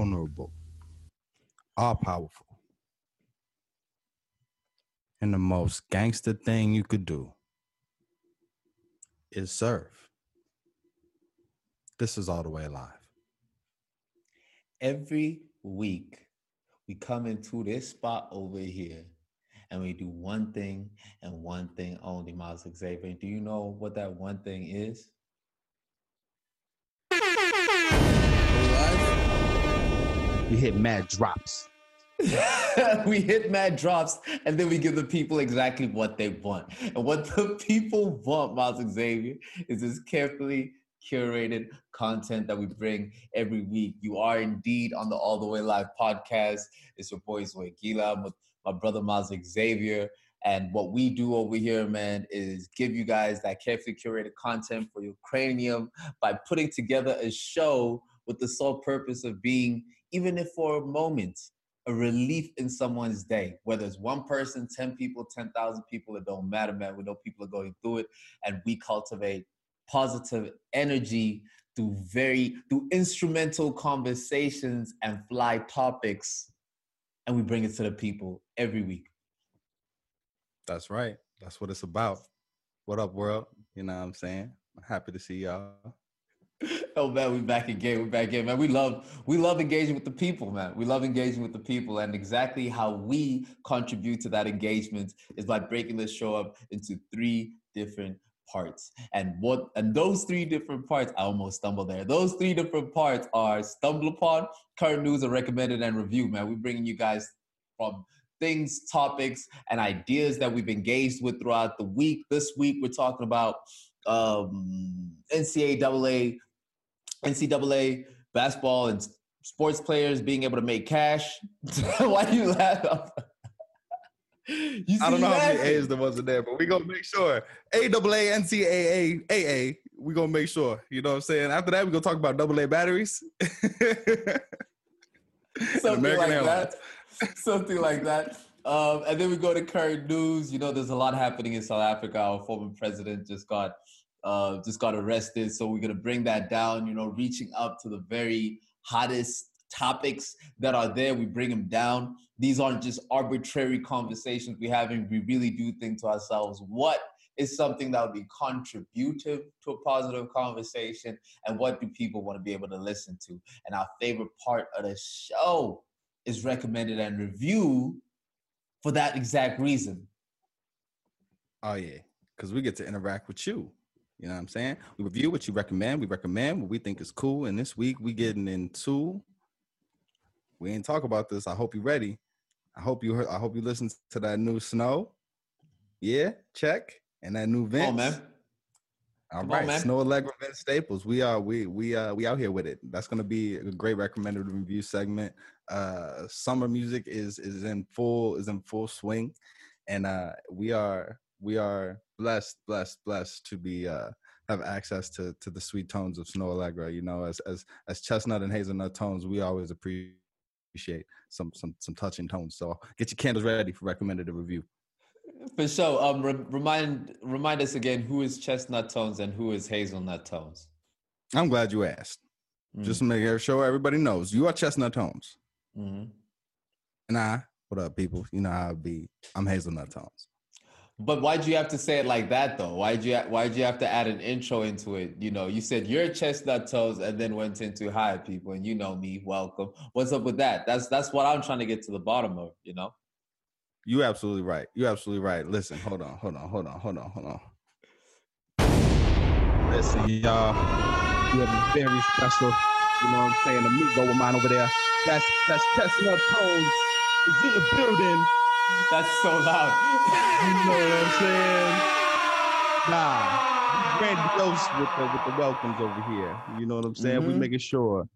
life. vulnerable, all powerful. And the most gangster thing you could do is serve. This is all the way alive. Every week, we come into this spot over here and we do one thing and one thing only, Miles Xavier. Do you know what that one thing is? We hit mad drops. we hit mad drops and then we give the people exactly what they want. And what the people want, Miles Xavier, is this carefully curated content that we bring every week. You are indeed on the All the Way Live podcast. It's your boy Zoe Gila. I'm with my brother Miles Xavier. And what we do over here, man, is give you guys that carefully curated content for your cranium by putting together a show with the sole purpose of being, even if for a moment, a relief in someone's day. Whether it's one person, 10 people, 10,000 people, it don't matter, man. We know people are going through it, and we cultivate positive energy through very through instrumental conversations and fly topics and we bring it to the people every week That's right. That's what it's about. What up, world? You know what I'm saying? I'm happy to see y'all. oh man we back again we back again man we love we love engaging with the people man we love engaging with the people and exactly how we contribute to that engagement is by breaking this show up into three different parts. And what and those three different parts, I almost stumbled there. Those three different parts are stumble upon, current news, and recommended and review. Man, we're bringing you guys from things, topics, and ideas that we've engaged with throughout the week. This week, we're talking about um, NCAA, NCAA basketball and sports players being able to make cash. Why do you laugh? You I don't know how many A's there was in there, but we gonna make sure. A double A NCAA AA. We gonna make sure. You know what I'm saying? After that, we gonna talk about double A batteries. Something like Airlines. that. Something like that. Um, and then we go to current news. You know, there's a lot happening in South Africa. Our former president just got uh, just got arrested, so we're gonna bring that down. You know, reaching up to the very hottest topics that are there. We bring them down. These aren't just arbitrary conversations we're having. We really do think to ourselves, what is something that would be contributive to a positive conversation? And what do people want to be able to listen to? And our favorite part of the show is recommended and review for that exact reason. Oh, yeah. Because we get to interact with you. You know what I'm saying? We review what you recommend. We recommend what we think is cool. And this week we getting into we ain't talk about this. I hope you're ready. I hope you heard. I hope you listened to that new Snoh. Yeah, check. And that new Vince. Oh man. All Come right, on, man. Snoh Aalegra Vince Staples. We are we we uh we out here with it. That's gonna be a great recommended review segment. Uh summer music is is in full is in full swing. And uh we are we are blessed, blessed, blessed to be uh have access to to the sweet tones of Snoh Aalegra. You know, as as as chestnut and hazelnut tones, we always appreciate some some some touching tones. So get your candles ready for recommended review. For sure. Um, re- remind remind us again who is chestnut tones and who is hazelnut tones. I'm glad you asked. Mm-hmm. Just to make sure everybody knows you are chestnut tones. Mm-hmm. And I, what up, people? You know how I be. I'm hazelnut tones. But why'd you have to say it like that though? Why'd you why'd you have to add an intro into it? You know, you said you're chestnut toes and then went into hi people and you know me, welcome. What's up with that? That's that's what I'm trying to get to the bottom of, you know? You absolutely right. You're absolutely right. Listen, hold on, hold on, hold on, hold on, hold on. Listen, y'all. you have a very special, you know what I'm saying, The amigo of mine over there. That's that's chestnut toes is in the building. That's so loud. you know what I'm saying? Nah, grandiose with the with the welcomes over here. You know what I'm saying? Mm-hmm. We're making sure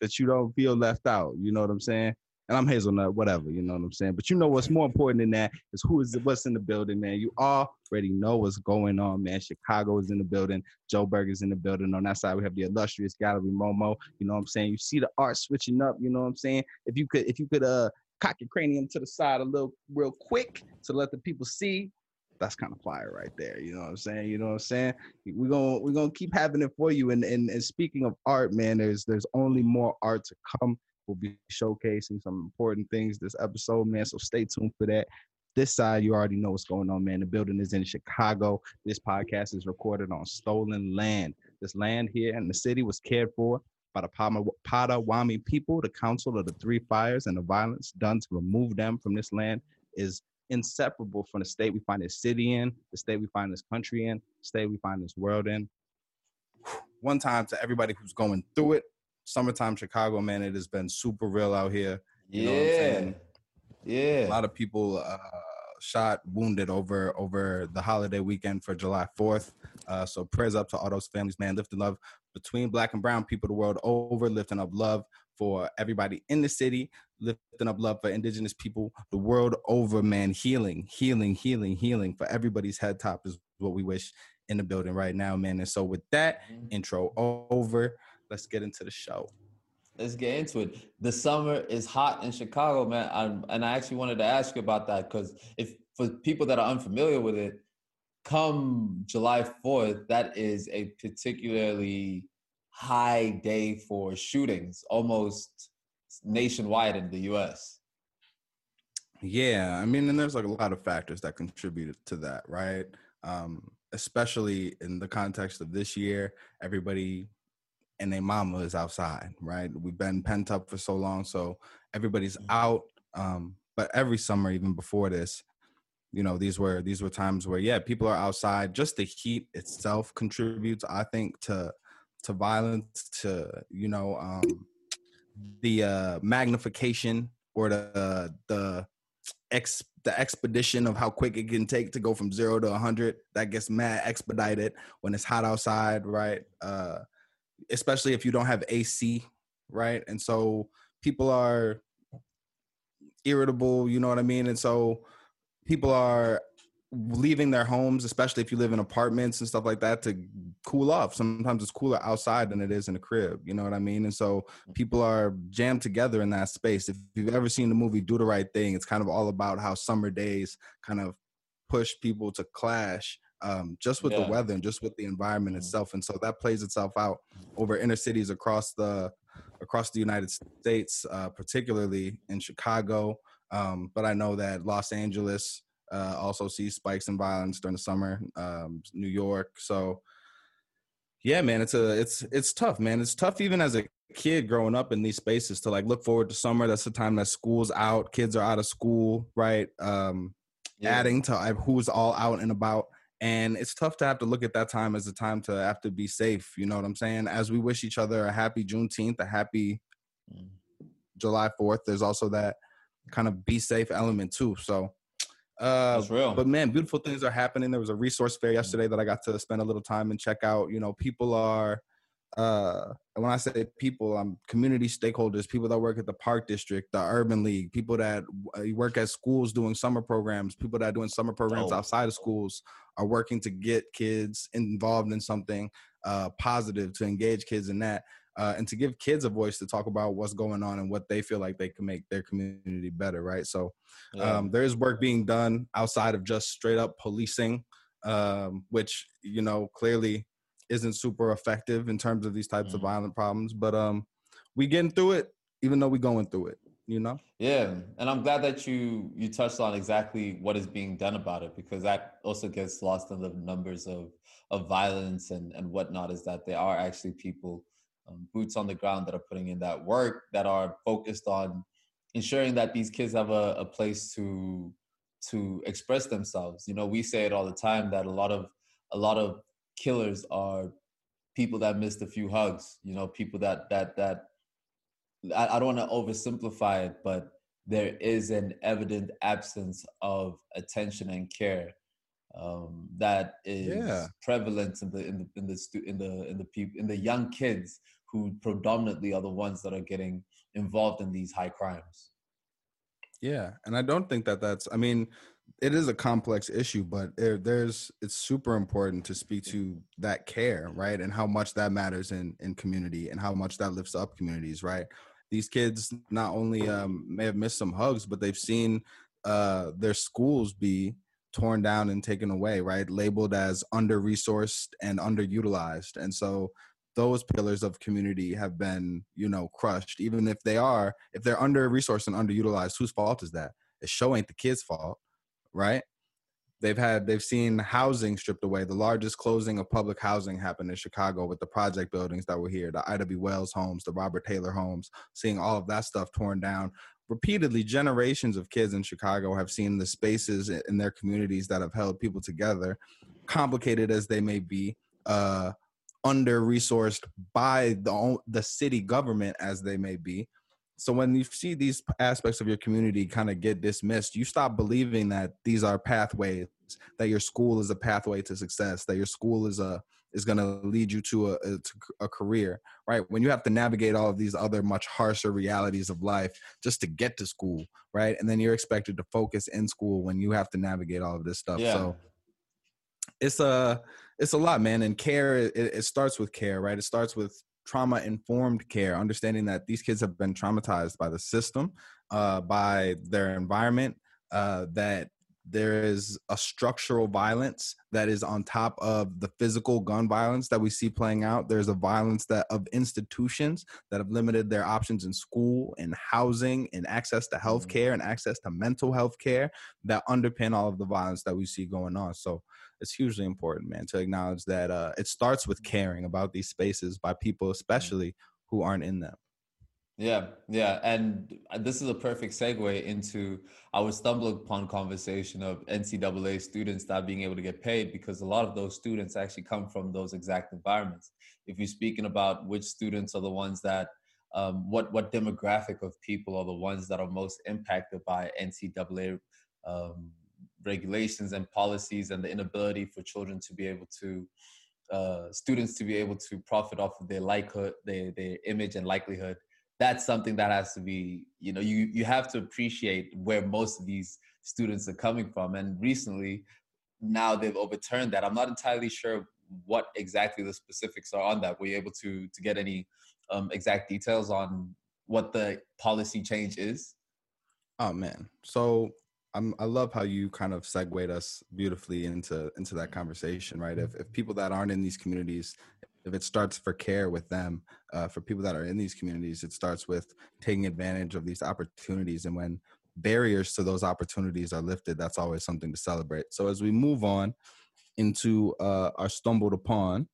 that you don't feel left out. You know what I'm saying? And I'm hazelnut, whatever. You know what I'm saying? But you know what's more important than that is who is what's in the building, man. You already know what's going on, man. Chicago is in the building. Joe Berger's in the building. On that side, we have the illustrious Gallery Momo. You know what I'm saying? You see the art switching up. You know what I'm saying? If you could, if you could, uh, cock your cranium to the side a little real quick to let the people see that's kind of fire right there. You know what I'm saying? You know what I'm saying? We're gonna we're gonna keep having it for you. And, and and speaking of art, man, there's there's only more art to come. We'll be showcasing some important things this episode, man. So stay tuned for that. This side, you already know what's going on, man. The building is in Chicago. This podcast is recorded on stolen land. This land here in the city was cared for by the Potawatomi people. The Council of the Three Fires and the violence done to remove them from this land is inseparable from the state we find this city in, the state we find this country in, the state we find this world in. One time to everybody who's going through it. Summertime Chicago, man, it has been super real out here. You yeah. Yeah. A lot of people uh, shot, wounded over over the holiday weekend for July 4th. Uh, so prayers up to all those families, man. Lifting love between black and brown people the world over, lifting up love for everybody in the city, lifting up love for indigenous people the world over, man. Healing, healing, healing, healing for everybody's head top is what we wish in the building right now, man. And so with that mm-hmm. intro over, let's get into the show. Let's get into it. The summer is hot in Chicago, man. I'm, and I actually wanted to ask you about that because if for people that are unfamiliar with it, come July 4th, that is a particularly high day for shootings, almost nationwide in the US. Yeah, I mean, and there's like a lot of factors that contributed to that, right? Um, especially in the context of this year, everybody and their mama is outside, right? We've been pent up for so long, so everybody's mm-hmm. out. Um, but every summer, even before this, you know, these were these were times where yeah, people are outside. Just the heat itself contributes, I think, to to violence, to you know, um, the uh, magnification or the the ex the expedition of how quick it can take to go from zero to 100 that gets mad expedited when it's hot outside right uh especially if you don't have AC, right? And so people are irritable, you know what I mean? And so people are leaving their homes, especially if you live in apartments and stuff like that, to cool off. Sometimes it's cooler outside than it is in the crib. You know what I mean? And so people are jammed together in that space. If you've ever seen the movie Do the Right Thing, it's kind of all about how summer days kind of push people to clash um, just with yeah. the weather and just with the environment mm-hmm. itself. And so that plays itself out over inner cities across the across the United States, uh, particularly in Chicago. Um, but I know that Los Angeles uh, also sees spikes in violence during the summer. Um, New York, so yeah, man, it's a it's it's tough, man. It's tough even as a kid growing up in these spaces to like look forward to summer. That's the time that school's out, kids are out of school, right? Um, yeah. Adding to who's all out and about and it's tough to have to look at that time as a time to have to be safe. You know what I'm saying? As we wish each other a happy Juneteenth, a happy mm. July 4th, there's also that kind of be safe element too. So, uh, That's real. But man, beautiful things are happening. There was a resource fair mm. yesterday that I got to spend a little time and check out. You know, people are uh when i say people i'm community stakeholders people that work at the park district the urban league people that uh, work at schools doing summer programs people that are doing summer programs oh. outside of schools are working to get kids involved in something uh positive to engage kids in that uh, and to give kids a voice to talk about what's going on and what they feel like they can make their community better right so yeah. um, there is work being done outside of just straight up policing um, which you know clearly isn't super effective in terms of these types mm-hmm. of violent problems. But um, we getting through it, even though we going through it. You know. Yeah, and I'm glad that you you touched on exactly what is being done about it because that also gets lost in the numbers of of violence and and whatnot. Is that there are actually people, um, boots on the ground, that are putting in that work that are focused on ensuring that these kids have a, a place to to express themselves. You know, we say it all the time that a lot of a lot of killers are people that missed a few hugs you know people that that that i, I don't want to oversimplify it but there is an evident absence of attention and care um, that is yeah. prevalent in the in the in the stu- in the in the people in the young kids who predominantly are the ones that are getting involved in these high crimes yeah and i don't think that that's i mean it is a complex issue, but there, there's it's super important to speak to that care, right, and how much that matters in in community and how much that lifts up communities, right. These kids not only um, may have missed some hugs, but they've seen uh, their schools be torn down and taken away, right? Labeled as under resourced and underutilized. And so those pillars of community have been, you know, crushed. Even if they are, if they're under resourced and underutilized, whose fault is that? It show ain't the kids' fault, right? They've had they've seen housing stripped away. The largest closing of public housing happened in Chicago with the project buildings that were here, the Ida b Wells homes, the Robert Taylor homes, seeing all of that stuff torn down. Repeatedly, generations of kids in Chicago have seen the spaces in their communities that have held people together, complicated as they may be, uh, under resourced by the the city government as they may be. So when you see these aspects of your community kind of get dismissed you stop believing that these are pathways that your school is a pathway to success that your school is a is going to lead you to a, a, to a career right? When you have to navigate all of these other much harsher realities of life just to get to school right? And then you're expected to focus in school when you have to navigate all of this stuff. Yeah. so it's a it's a lot man and care it, it starts with care right? It starts with trauma informed care, understanding that these kids have been traumatized by the system, uh, by their environment, uh, that there is a structural violence that is on top of the physical gun violence that we see playing out. There's a violence that of institutions that have limited their options in school and housing and access to health care and access to mental health care that underpin all of the violence that we see going on. So it's hugely important, man, to acknowledge that uh, it starts with caring about these spaces by people, especially who aren't in them. Yeah, yeah, and uh, this is a perfect segue into our stumble upon conversation of NCAA students not being able to get paid because a lot of those students actually come from those exact environments. If you're speaking about which students are the ones that, um, what what demographic of people are the ones that are most impacted by NCAA um, regulations and policies and the inability for children to be able to uh, students to be able to profit off of their likelihood their, their image and likelihood that's something that has to be you know you you have to appreciate where most of these students are coming from. And recently now they've overturned that. I'm not entirely sure what exactly the specifics are on that. Were you able to to get any um, exact details on what the policy change is? Oh man. So I'm, I love how you kind of segued us beautifully into into that conversation, right? If if people that aren't in these communities, if it starts for care with them, uh, for people that are in these communities, it starts with taking advantage of these opportunities. And when barriers to those opportunities are lifted, that's always something to celebrate. So as we move on into uh, our stumbled upon,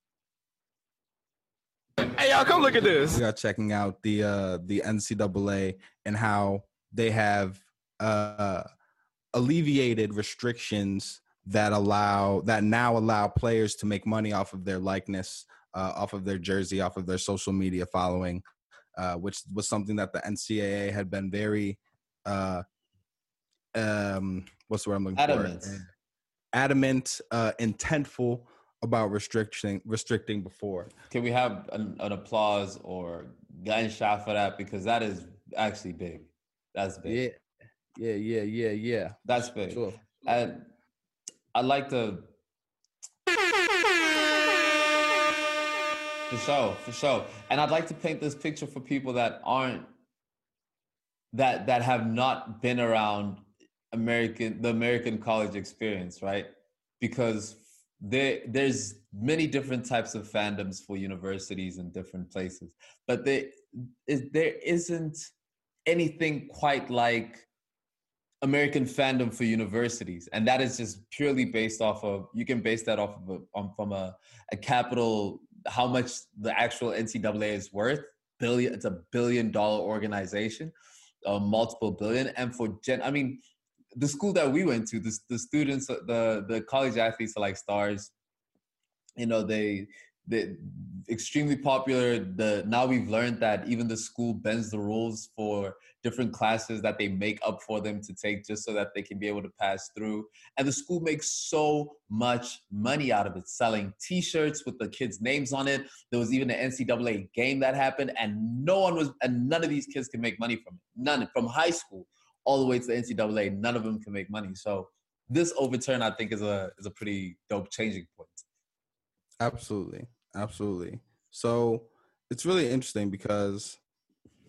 hey y'all, come look at this. We are checking out the uh, the NCAA and how they have. Uh, alleviated restrictions that allow that now allow players to make money off of their likeness, uh, off of their jersey, off of their social media following, uh, which was something that the NCAA had been very uh, um, what's the word I'm looking adamant. for? Adamant, uh, intentful about restricting restricting before. Can we have an, an applause or gunshot for that because that is actually big. That's big. Yeah. Yeah, yeah, yeah, yeah. That's big. Sure. And I'd like to For sure, for sure. And I'd like to paint this picture for people that aren't that that have not been around American the American college experience, right? Because there there's many different types of fandoms for universities in different places, but there is there isn't anything quite like American fandom for universities, and that is just purely based off of. You can base that off of a, um, from a, a capital, how much the actual NCAA is worth. Billion, it's a billion dollar organization, uh, multiple billion, and for gen, I mean, the school that we went to, the the students, the the college athletes are like stars. You know, they the extremely popular the now we've learned that even the school bends the rules for different classes that they make up for them to take just so that they can be able to pass through. And the school makes so much money out of it selling t-shirts with the kids names on it. There was even an ncaa game that happened and no one was and none of these kids can make money from it. None from high school all the way to the ncaa none of them can make money. So this overturn i think is a is a pretty dope changing point Absolutely. Absolutely. So it's really interesting because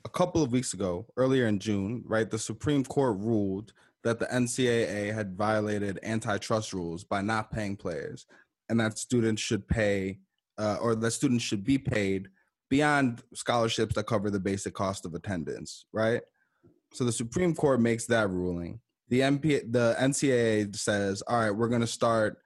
a couple of weeks ago, earlier in June, right, the Supreme Court ruled that the NCAA had violated antitrust rules by not paying players, and that students should pay, uh, or that students should be paid beyond scholarships that cover the basic cost of attendance, right? So the Supreme Court makes that ruling. The MP, the NCAA says, all right, we're going to start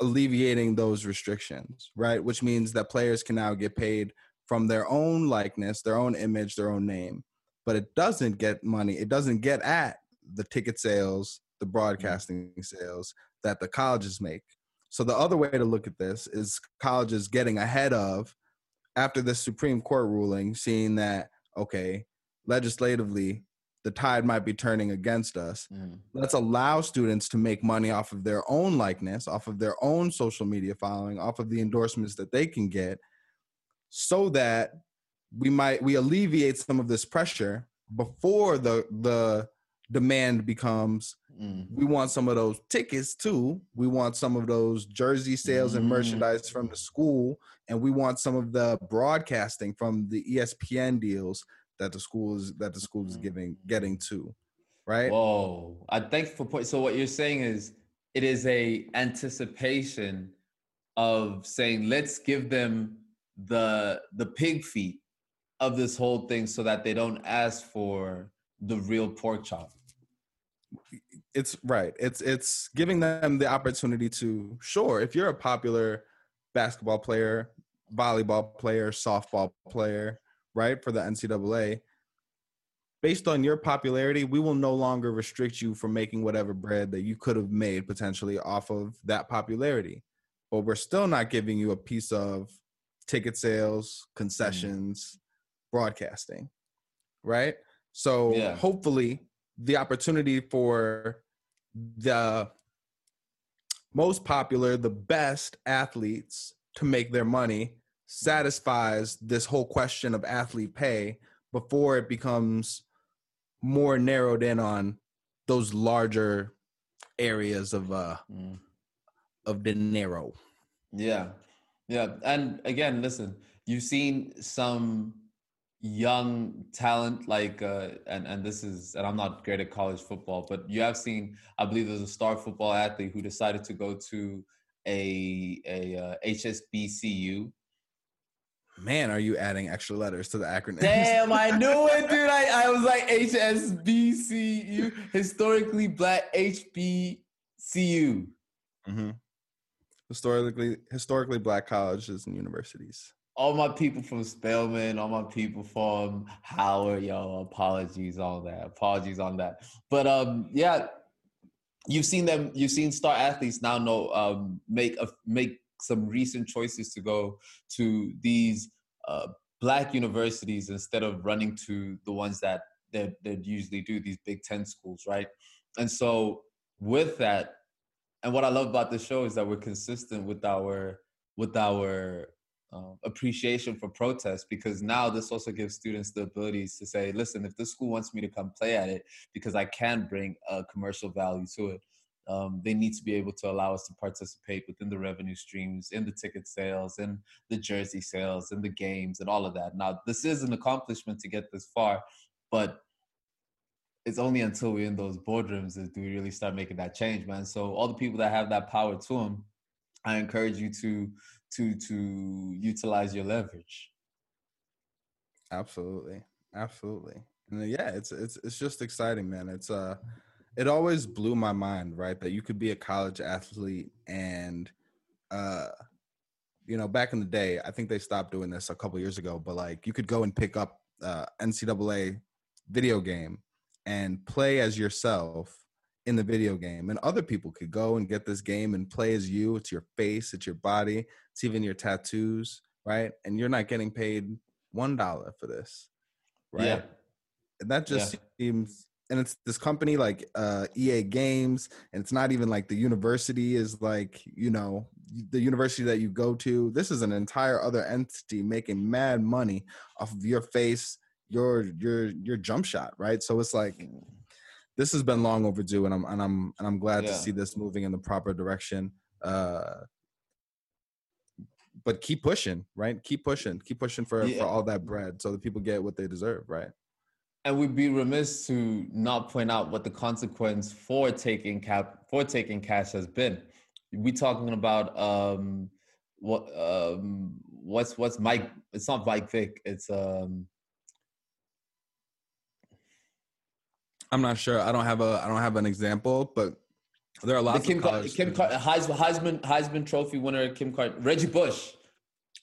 alleviating those restrictions, right? Which means that players can now get paid from their own likeness, their own image, their own name. But it doesn't get money. It doesn't get at the ticket sales, the mm-hmm. broadcasting sales that the colleges make. So the other way to look at this is colleges getting ahead of after the Supreme Court ruling, seeing that okay, legislatively the tide might be turning against us. Mm. Let's allow students to make money off of their own likeness, off of their own social media following, off of the endorsements that they can get, so that we might we alleviate some of this pressure before the the demand becomes mm. we want some of those tickets too we want some of those jersey sales and merchandise from the mm. school and we want some of the broadcasting from the espn deals that the school is that the school is mm-hmm. giving getting to right? Whoa. I thank for point so what you're saying is it is a anticipation of saying let's give them the the pig feet of this whole thing so that they don't ask for the real pork chop. It's right. It's it's giving them the opportunity to sure if you're a popular basketball player volleyball player softball player right for the ncaa based on your popularity we will no longer restrict you from making whatever bread that you could have made potentially off of that popularity but we're still not giving you a piece of ticket sales, concessions, mm. broadcasting, right? So yeah. hopefully the opportunity for the most popular, the best athletes to make their money satisfies this whole question of athlete pay before it becomes more narrowed in on those larger areas of uh mm. of dinero. Yeah. Yeah, and again, listen, you've seen some young talent like uh and and this is and I'm not great at college football, but you have seen I believe there's a star football athlete who decided to go to a a uh, HSBCU. Man, are you adding extra letters to the acronym? Damn, I knew it, dude. I, I was like HSBCU, historically black HBCU. Mm-hmm historically historically black colleges and universities. All my people from Spelman, all my people from Howard, yo, apologies on that. Apologies on that. But um, yeah, you've seen them. You've seen star athletes now know um, make a make some recent choices to go to these uh, black universities instead of running to the ones that that usually do these Big Ten schools, right? And so with that, and what I love about the show is that we're consistent with our with our um, appreciation for protest because now this also gives students the abilities to say, listen, if this school wants me to come play at it because I can bring a commercial value to it, um, they need to be able to allow us to participate within the revenue streams, in the ticket sales, in the jersey sales, in the games, and all of that. Now, this is an accomplishment to get this far, but it's only until we're in those boardrooms that do we really start making that change, man. So all the people that have that power to them, I encourage you to to to utilize your leverage. Absolutely, absolutely, and yeah, it's it's it's just exciting, man. It's uh, it always blew my mind, right, that you could be a college athlete and uh you know, back in the day, I think they stopped doing this a couple years ago, but like you could go and pick up uh NCAA video game and play as yourself in the video game and other people could go and get this game and play as you it's your face it's your body it's even your tattoos right and you're not getting paid one dollar for this right yeah. and that just yeah. seems and it's this company like uh ea games and it's not even like the university is like you know the university that you go to this is an entire other entity making mad money off of your face your your your jump shot, right? So it's like this has been long overdue, and I'm and I'm and I'm glad yeah. to see this moving in the proper direction. Uh, but keep pushing, right? Keep pushing, keep pushing for yeah. for all that bread, so that people get what they deserve, right? And we'd be remiss to not point out what the consequence for taking cap for taking cash has been. We talking about um what um what's what's Mike it's not Mike Vick, it's um I'm not sure. I don't have a I don't have an example, but there are lots the Kim, of college Kim Car- Heisman, Heisman Heisman Trophy winner Kim Card Reggie Bush.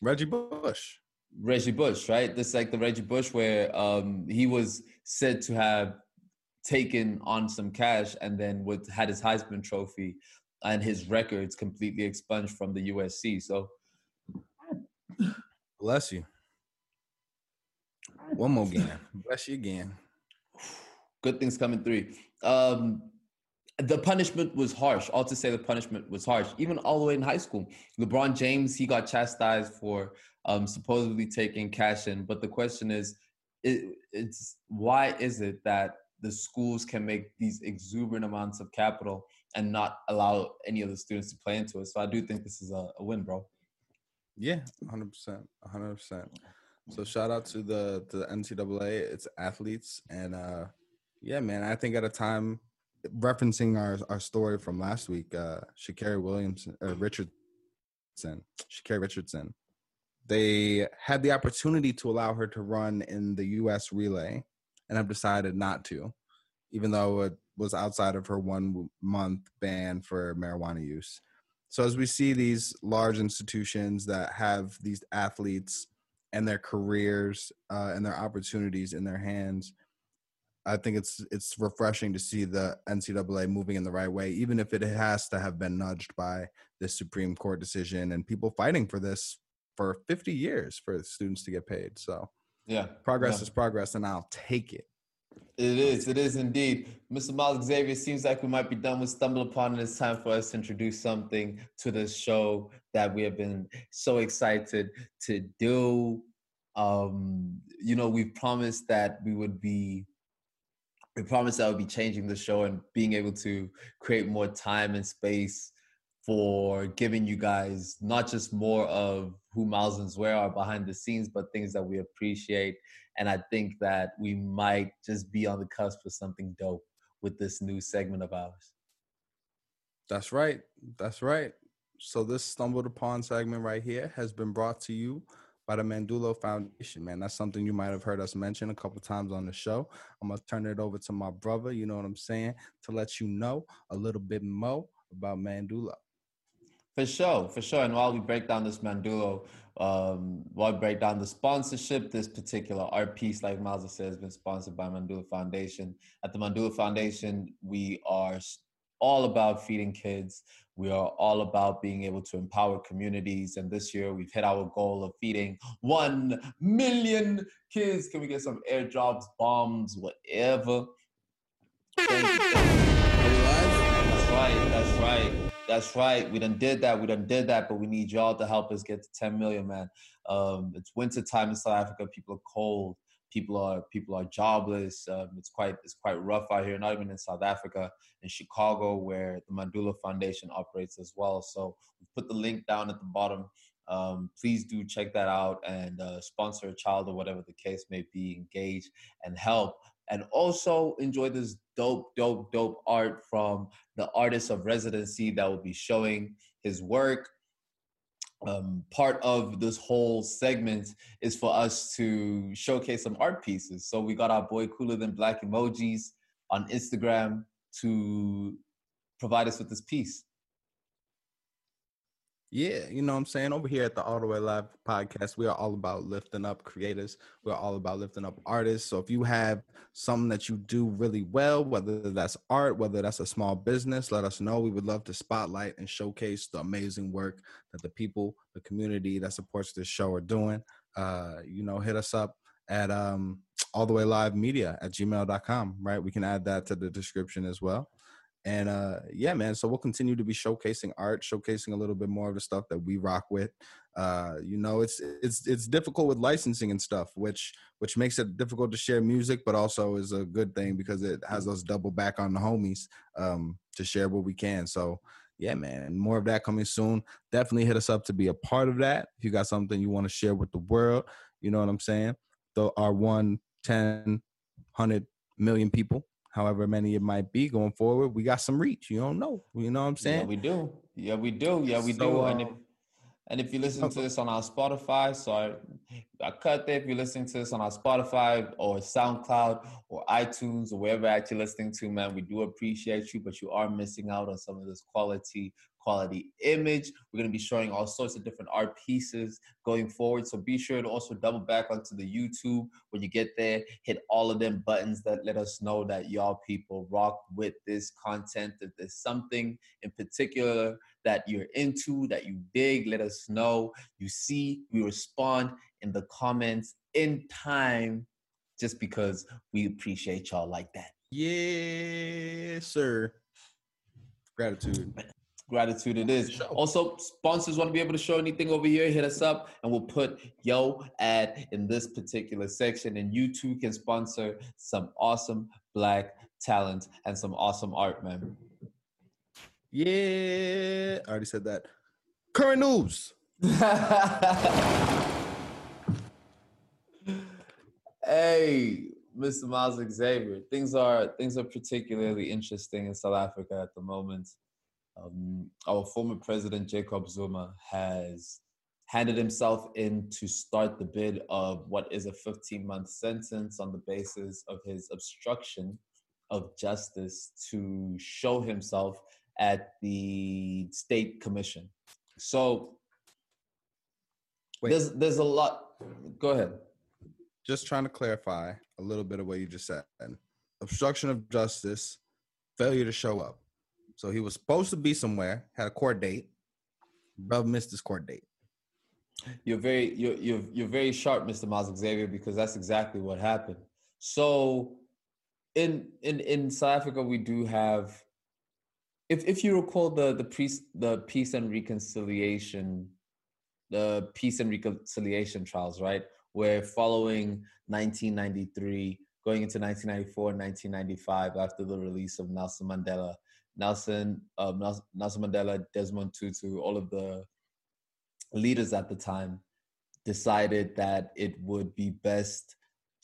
Reggie Bush. Reggie Bush, right? This like the Reggie Bush where um, he was said to have taken on some cash and then would had his Heisman Trophy and his records completely expunged from the USC. So, bless you. One more game. Bless you again. Good things coming through. Um, the punishment was harsh. All to say, the punishment was harsh. Even all the way in high school, LeBron James he got chastised for um, supposedly taking cash in. But the question is, it, it's why is it that the schools can make these exuberant amounts of capital and not allow any of the students to play into it? So I do think this is a, a win, bro. Yeah, hundred percent, hundred percent. So shout out to the to the NCAA, its athletes, and uh yeah, man, I think at a time referencing our our story from last week, uh Sha'Carri Williamson, uh, Richardson, Sha'Carri Richardson, they had the opportunity to allow her to run in the U.S. relay, and have decided not to, even though it was outside of her one month ban for marijuana use. So as we see these large institutions that have these athletes and their careers uh, and their opportunities in their hands, I think it's it's refreshing to see the NCAA moving in the right way, even if it has to have been nudged by this Supreme Court decision and people fighting for this for 50 years for students to get paid. So yeah, progress yeah. is progress, and I'll take it. It is. It is indeed. Mr. Miles Xavier, seems like we might be done with Stumble Upon, and it's time for us to introduce something to this show that we have been so excited to do. Um, you know, we've promised that we would be we promised that would be changing the show and being able to create more time and space for giving you guys not just more of who Miles and Zware are behind the scenes, but things that we appreciate. And I think that we might just be on the cusp of something dope with this new segment of ours. That's right. That's right. So this stumbled upon segment right here has been brought to you by the Mandulo Foundation, man. That's something you might have heard us mention a couple times on the show. I'm gonna turn it over to my brother, you know what I'm saying, to let you know a little bit more about Mandulo. For sure, for sure. And while we break down this Mandulo, um, while we break down the sponsorship, this particular art piece, like Miles said, has been sponsored by Mandulo Foundation. At the Mandulo Foundation, we are all about feeding kids. We are all about being able to empower communities. And this year, we've hit our goal of feeding 1 million kids. Can we get some airdrops, bombs, whatever? That's right. That's right. That's right. We done did that. We done did that, but we need y'all to help us get to 10 million, man. Um, it's winter time in South Africa. People are cold. People are people are jobless. Um, it's quite it's quite rough out here. Not even in South Africa, in Chicago, where the Mandulo Foundation operates as well. So we put the link down at the bottom. Um, please do check that out and uh, sponsor a child or whatever the case may be. Engage and help and also enjoy this dope, dope, dope art from the artist of residency that will be showing his work. Um, part of this whole segment is for us to showcase some art pieces. So we got our boy Cooler Than Black Emojis on Instagram to provide us with this piece. Yeah, you know what I'm saying? Over here at the All the Way Live podcast, we are all about lifting up creators. We're all about lifting up artists. So if you have something that you do really well, whether that's art, whether that's a small business, let us know. We would love to spotlight and showcase the amazing work that the people, the community that supports this show are doing. Uh, you know, hit us up at um all the way live media at gmail.com, right? We can add that to the description as well. And uh, yeah, man. So we'll continue to be showcasing art, showcasing a little bit more of the stuff that we rock with. Uh, you know, it's it's it's difficult with licensing and stuff, which which makes it difficult to share music, but also is a good thing because it has us double back on the homies um, to share what we can. So yeah, man, more of that coming soon. Definitely hit us up to be a part of that. If you got something you want to share with the world, you know what I'm saying. The our one ten hundred million people, however many it might be going forward. We got some reach. You don't know. You know what I'm saying? Yeah, we do. Yeah, we do. Yeah, we so, do. and if, um, and if you listen to this on our Spotify, sorry, I cut there. If you're listening to this on our Spotify or SoundCloud or iTunes or wherever you're listening to, man, we do appreciate you, but you are missing out on some of this quality quality image. We're going to be showing all sorts of different art pieces going forward. So be sure to also double back onto the YouTube when you get there. Hit all of them buttons that let us know that y'all people rock with this content. If there's something in particular that you're into, that you dig, let us know. You see, we respond in the comments in time just because we appreciate y'all like that. Yes, sir. Gratitude gratitude it is. Also, sponsors want to be able to show anything over here, hit us up and we'll put yo ad in this particular section. And you too can sponsor some awesome black talent and some awesome art, man. Yeah, I already said that. Current news. hey, Mr. Miles Xavier, things are things are particularly interesting in South Africa at the moment. Um, our former president, Jacob Zuma, has handed himself in to start the bid of what is a 15 month sentence on the basis of his obstruction of justice to show himself at the state commission. So Wait. there's there's a lot. Go ahead. Just trying to clarify a little bit of what you just said. Obstruction of justice, failure to show up. So he was supposed to be somewhere, had a court date. Bro missed his court date. You're very you're you're you're very sharp, Mr. Miles Xavier, because that's exactly what happened. So in in in South Africa, we do have if if you recall the the peace the peace and reconciliation the peace and reconciliation trials, right? Where following 1993, going into 1994 and 1995, after the release of Nelson Mandela, Nelson, um, Nelson Mandela, Desmond Tutu, all of the leaders at the time decided that it would be best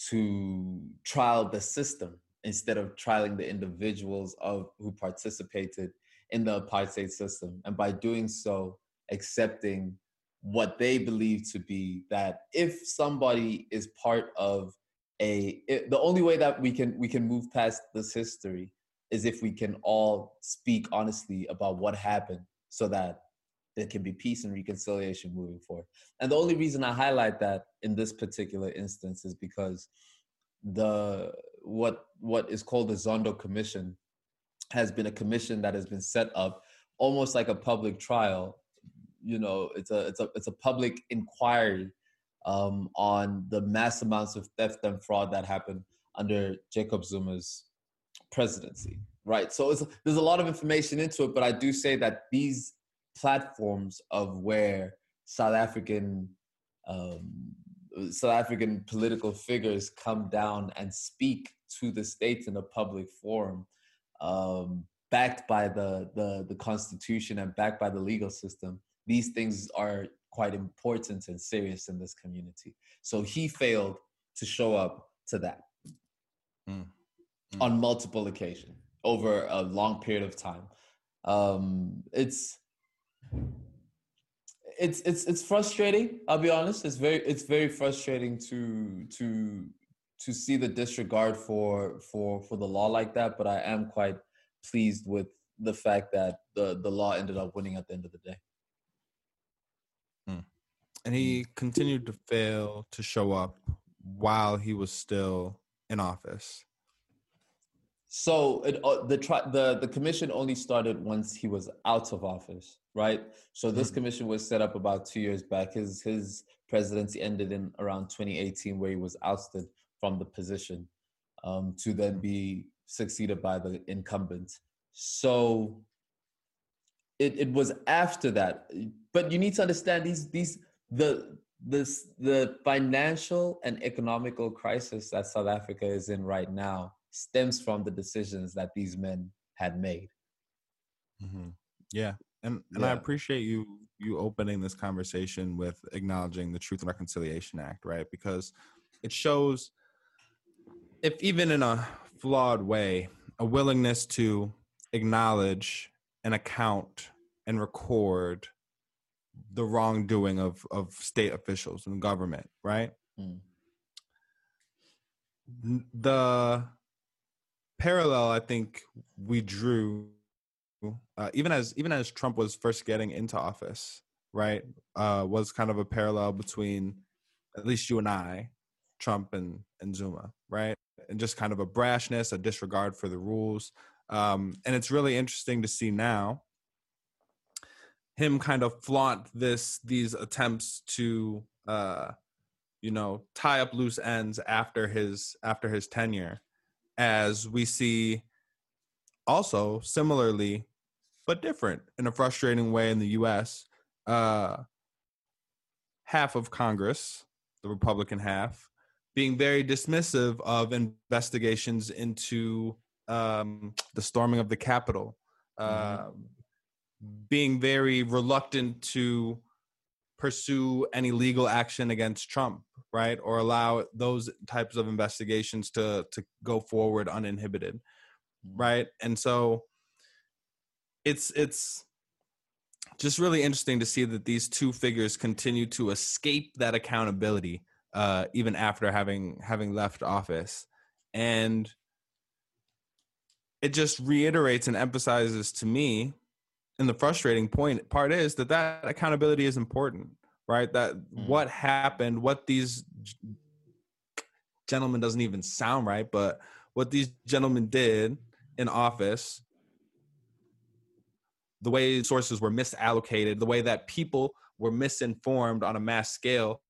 to trial the system instead of trialing the individuals of who participated in the apartheid system. And by doing so accepting what they believe to be that if somebody is part of a it, the only way that we can we can move past this history is if we can all speak honestly about what happened so that there can be peace and reconciliation moving forward. And the only reason I highlight that in this particular instance is because the what what is called the Zondo Commission has been a commission that has been set up almost like a public trial. You know, it's a it's a it's a public inquiry um, on the mass amounts of theft and fraud that happened under Jacob Zuma's presidency, right? So there's a lot of information into it, but I do say that these platforms of where South African um, South African political figures come down and speak to the states in a public forum, um, backed by the, the the Constitution and backed by the legal system. These things are quite important and serious in this community. So he failed to show up to that. Mm mm. on multiple occasions over a long period of time. Um, it's it's it's it's frustrating. I'll be honest. It's very it's very frustrating to to to see the disregard for for for the law like that. But I am quite pleased with the fact that the the law ended up winning at the end of the day. Mm. And he continued to fail to show up while he was still in office. So it, uh, the tri- the the commission only started once he was out of office, right? So this mm-hmm. commission was set up about two years back. His his presidency ended in around 2018, where he was ousted from the position, um, to then be succeeded by the incumbent. So it it was after that, but you need to understand these these the this the financial and economical crisis that South Africa is in right now stems from the decisions that these men had made. Mm-hmm. Yeah, and and yeah. I appreciate you you opening this conversation with acknowledging the Truth and Reconciliation Act, right? Because it shows if even in a flawed way, a willingness to acknowledge and account and record the wrongdoing of of state officials and government, right? Mm. The parallel I think we drew, uh, even as even as Trump was first getting into office, right, uh, was kind of a parallel between at least you and I, Trump and and Zuma, right, and just kind of a brashness, a disregard for the rules, um, and it's really interesting to see now him kind of flaunt this these attempts to uh you know tie up loose ends after his after his tenure as we see also similarly but different in a frustrating way in the US uh half of congress the republican half being very dismissive of investigations into um the storming of the capitol mm-hmm. uh, being very reluctant to pursue any legal action against Trump, right? Or allow those types of investigations to to go forward uninhibited. Mm-hmm. Right? And so it's it's just really interesting to see that these two figures continue to escape that accountability uh, even after having having left office and it just reiterates and emphasizes to me and the frustrating point part is that that accountability is important right that mm. what happened what these gentlemen doesn't even sound right but what these gentlemen did in office the way sources were misallocated the way that people were misinformed on a mass scale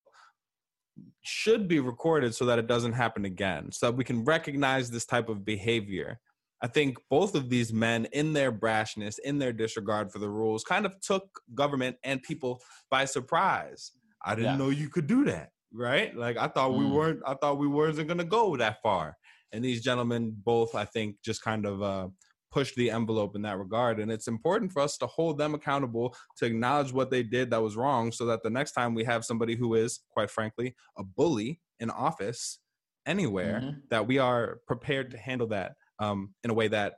should be recorded so that it doesn't happen again so that we can recognize this type of behavior I think both of these men, in their brashness, in their disregard for the rules, kind of took government and people by surprise. I didn't yeah. know you could do that, right? Like I thought mm. we weren't. I thought we weren't going to go that far. And these gentlemen both, I think, just kind of uh, pushed the envelope in that regard. And it's important for us to hold them accountable, to acknowledge what they did that was wrong, so that the next time we have somebody who is, quite frankly, a bully in office anywhere, mm-hmm. that we are prepared to handle that um, in a way that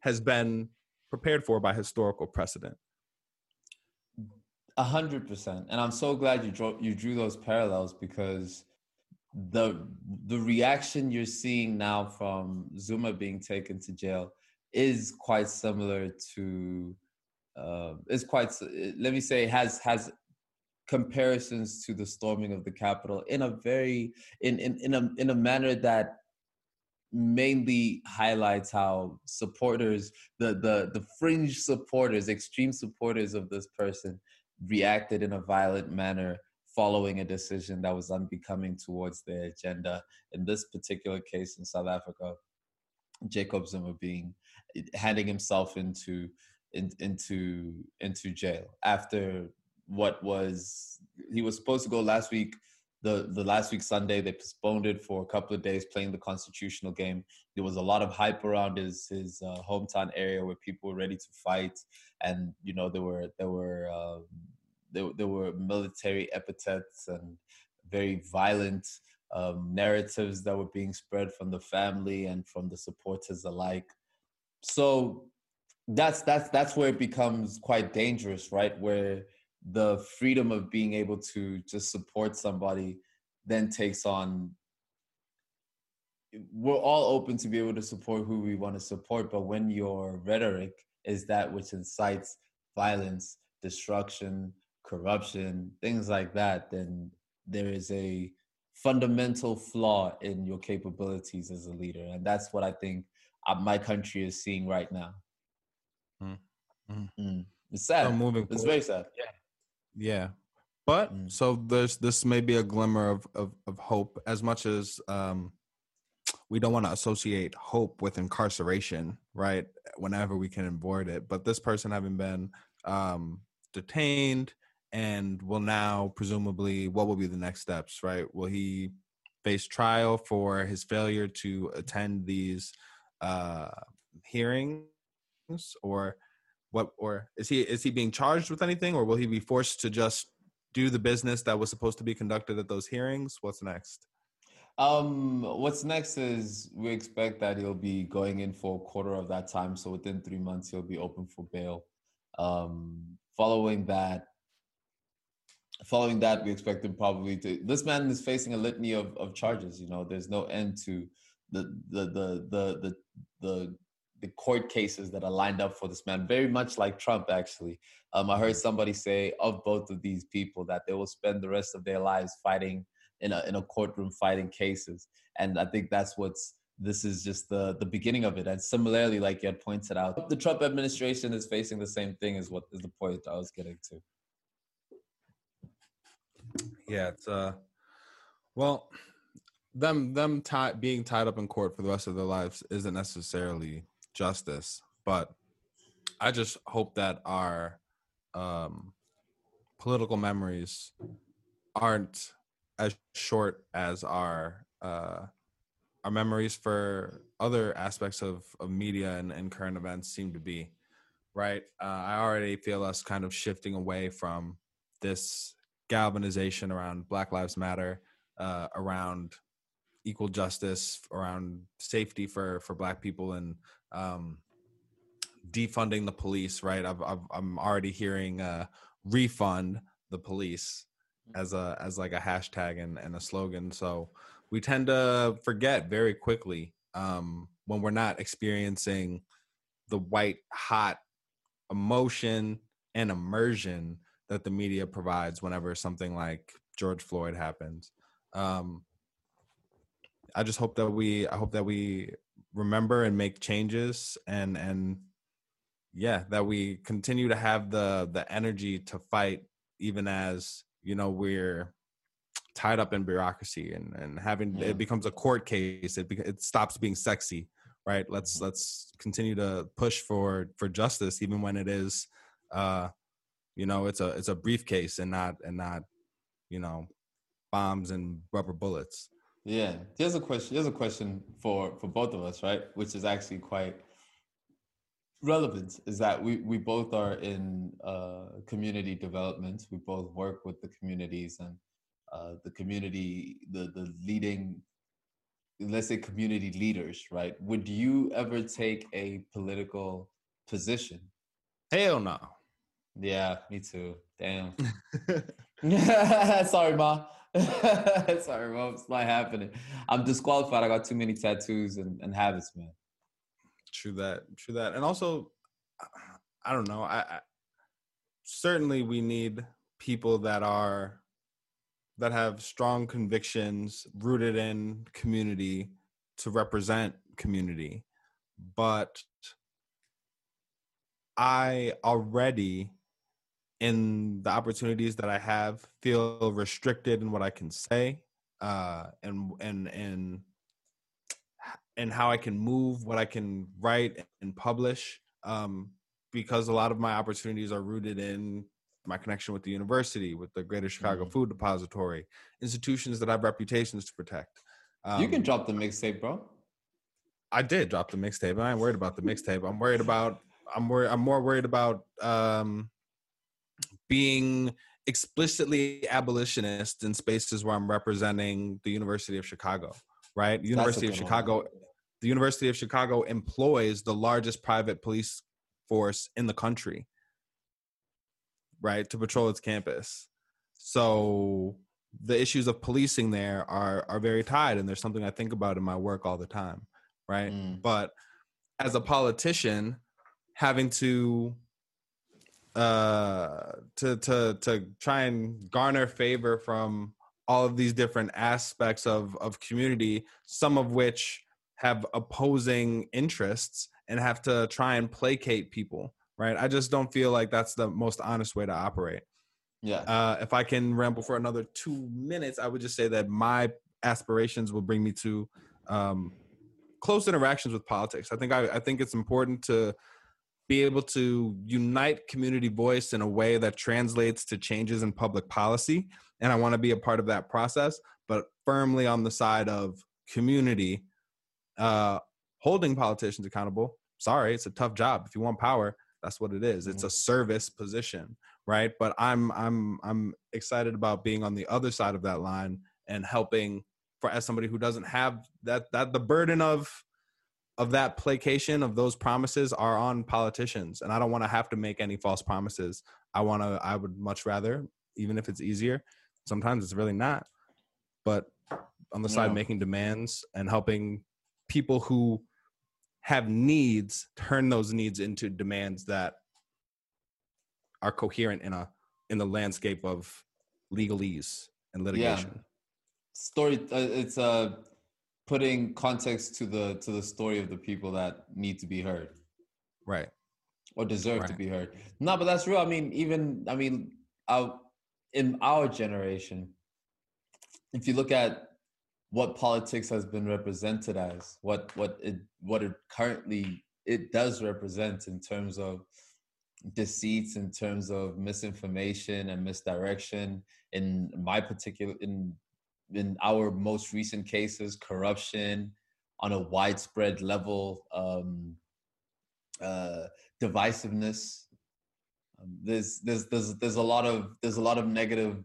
has been prepared for by historical precedent. A hundred percent, and I'm so glad you drew you drew those parallels because the the reaction you're seeing now from Zuma being taken to jail is quite similar to uh, is quite let me say has has comparisons to the storming of the Capitol in a very in in in a in a manner that mainly highlights how supporters, the the the fringe supporters, extreme supporters of this person, reacted in a violent manner following a decision that was unbecoming towards their agenda. In this particular case in South Africa, Jacob Zuma being handing himself into in, into into jail after what was he was supposed to go last week the the last week Sunday they postponed it for a couple of days, playing the constitutional game. There was a lot of hype around his his uh, hometown area where people were ready to fight, and you know there were there were um, there, there were military epithets and very violent um, narratives that were being spread from the family and from the supporters alike. So that's that's that's where it becomes quite dangerous, right? Where the freedom of being able to just support somebody then takes on we're all open to be able to support who we want to support but when your rhetoric is that which incites violence destruction corruption things like that then there is a fundamental flaw in your capabilities as a leader and that's what i think uh, my country is seeing right now mm. Mm. Mm. it's sad so moving it's very sad yeah yeah. But mm. so there's this may be a glimmer of, of, of hope as much as um, we don't want to associate hope with incarceration, right? Whenever we can avoid it. But this person having been um, detained and will now presumably, what will be the next steps, right? Will he face trial for his failure to attend these uh, hearings or what or is he is he being charged with anything or will he be forced to just do the business that was supposed to be conducted at those hearings what's next Um, what's next is we expect that he'll be going in for a quarter of that time. So within three months, he'll be open for bail. Um, following that, following that, we expect him probably to. This man is facing a litany of, of charges. You know, there's no end to the the the the the the, the court cases that are lined up for this man. Very much like Trump, actually. Um, I heard somebody say of both of these people that they will spend the rest of their lives fighting in a in a courtroom fighting cases. And I think that's what's this is just the the beginning of it. And similarly, like you had pointed out, the Trump administration is facing the same thing. Is what is the point I was getting to. Yeah, it's uh, well, them them tie, being tied up in court for the rest of their lives isn't necessarily justice, but I just hope that our um, political memories aren't as short as our uh, our memories for other aspects of, of media and, and current events seem to be right? Uh, i already feel us kind of shifting away from this galvanization around black lives matter uh, around equal justice around safety for for black people and um, defunding the police right? I've, i am already hearing uh, refund the police as a as like a hashtag and, and a slogan. So we tend to forget very quickly um, when we're not experiencing the white hot emotion and immersion that the media provides whenever something like George Floyd happens. Um, I just hope that we I hope that we remember and make changes and and yeah that we continue to have the the energy to fight even as you know we're tied up in bureaucracy and and having yeah. it becomes a court case it it stops being sexy right let's mm-hmm. let's continue to push for for justice even when it is uh you know it's a it's a briefcase and not and not you know bombs and rubber bullets yeah here's a question here's a question for for both of us right which is actually quite relevant is that we we both are in uh community development we both work with the communities and uh, the community, the the leading, let's say community leaders, right? Would you ever take a political position? Hell no. Yeah, me too. Damn. Sorry, ma. Sorry, mom. It's not happening. I'm disqualified. I got too many tattoos and, and habits, man. True that. True that. And also, I don't know. I, I certainly we need people that are that have strong convictions rooted in community to represent community. But I already, in the opportunities that I have, feel restricted in what I can say, uh, and and and and how I can move, what I can write and publish, um, because a lot of my opportunities are rooted in my connection with the university, with the Greater Chicago mm-hmm. Food Depository, institutions that have reputations to protect. Um, you can um, drop the mixtape, bro. I did drop the mixtape. I ain't worried about the mixtape. I'm worried about. I'm worried. I'm more worried about um, being explicitly abolitionist in spaces where I'm representing the University of Chicago. Right, University of Chicago. One. The University of Chicago employs the largest private police force in the country right, to patrol its campus. So the issues of policing there are are very tied, and there's something I think about in my work all the time, right? Mm. But as a politician, having to uh to to to try and garner favor from all of these different aspects of of community some of which have opposing interests and have to try and placate people right? I just don't feel like that's the most honest way to operate. Yeah. Uh, if I can ramble for another two minutes, I would just say that my aspirations will bring me to um, close interactions with politics. I think I, I think it's important to be able to unite community voice in a way that translates to changes in public policy, and I want to be a part of that process, but firmly on the side of community, uh, holding politicians accountable. Sorry, it's a tough job. If you want power, that's what it is. It's a mm-hmm. service position, right? But I'm I'm I'm excited about being on the other side of that line and helping for as somebody who doesn't have that that the burden of of that placation of those promises are on politicians and i don't want to have to make any false promises. I want to i would much rather even if it's easier sometimes it's really not but on the side making demands and helping people who have needs turn those needs into demands that are coherent in a in the landscape of legalese and litigation. Yeah. story uh, it's uh putting context to the to the story of the people that need to be heard right or deserve right. to be heard no but that's real i mean even i mean our, in our generation if you look at what politics has been represented as, what what it what it currently it does represent in terms of deceits, in terms of misinformation and misdirection. In my particular in in our most recent cases, corruption on a widespread level, um, uh, divisiveness. Um, there's there's there's there's a lot of there's a lot of negative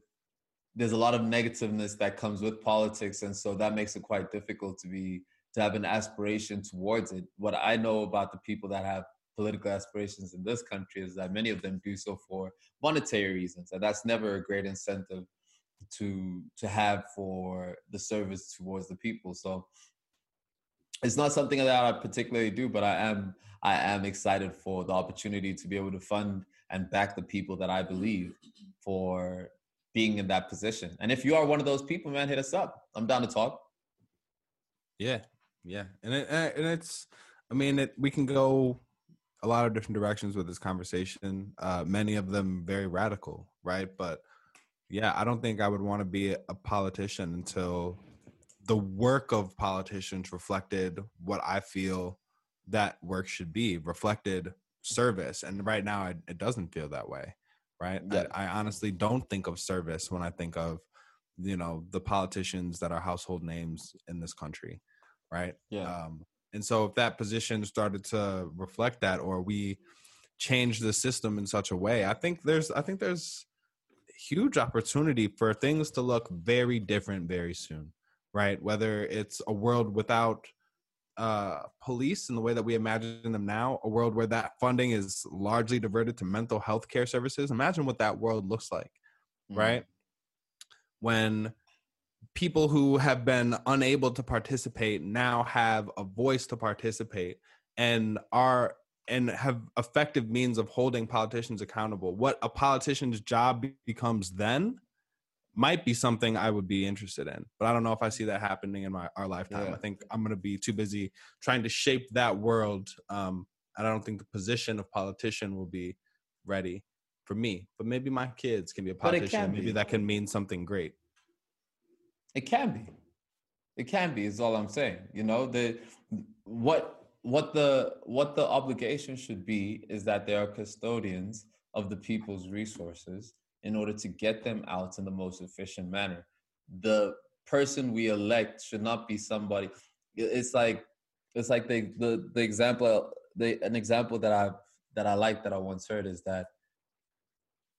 there's a lot of negativeness that comes with politics and so that makes it quite difficult to be to have an aspiration towards it what i know about the people that have political aspirations in this country is that many of them do so for monetary reasons and that's never a great incentive to to have for the service towards the people so it's not something that i particularly do but i am i am excited for the opportunity to be able to fund and back the people that i believe for being in that position. And if you are one of those people, man, hit us up. I'm down to talk. Yeah, yeah, and it, and it's, I mean, it, we can go a lot of different directions with this conversation. Uh, many of them very radical, right? But yeah, I don't think I would want to be a politician until the work of politicians reflected what I feel that work should be, reflected service. And right now, it, it doesn't feel that way right? Yeah. I, I, honestly don't think of service when I think of, you know, the politicians that are household names in this country, right? Yeah. Um, and so if that position started to reflect that, or we change the system in such a way, I think there's, I think there's huge opportunity for things to look very different very soon, right? Whether it's a world without uh, police in the way that we imagine them now, a world where that funding is largely diverted to mental health care services. Imagine what that world looks like, mm. right? When people who have been unable to participate now have a voice to participate and are and have effective means of holding politicians accountable. What a politician's job becomes then might be something I would be interested in, but I don't know if I see that happening in my our lifetime. Yeah. I think I'm going to be too busy trying to shape that world. Um, and I don't think the position of politician will be ready for me. But maybe my kids can be a politician. Maybe be. that can mean something great. It can be. It can be. Is all I'm saying. You know the what what the what the obligation should be is that they are custodians of the people's resources in order to get them out in the most efficient manner. The person we elect should not be somebody. It's like it's like the the the example the an example that I that I like that I once heard is that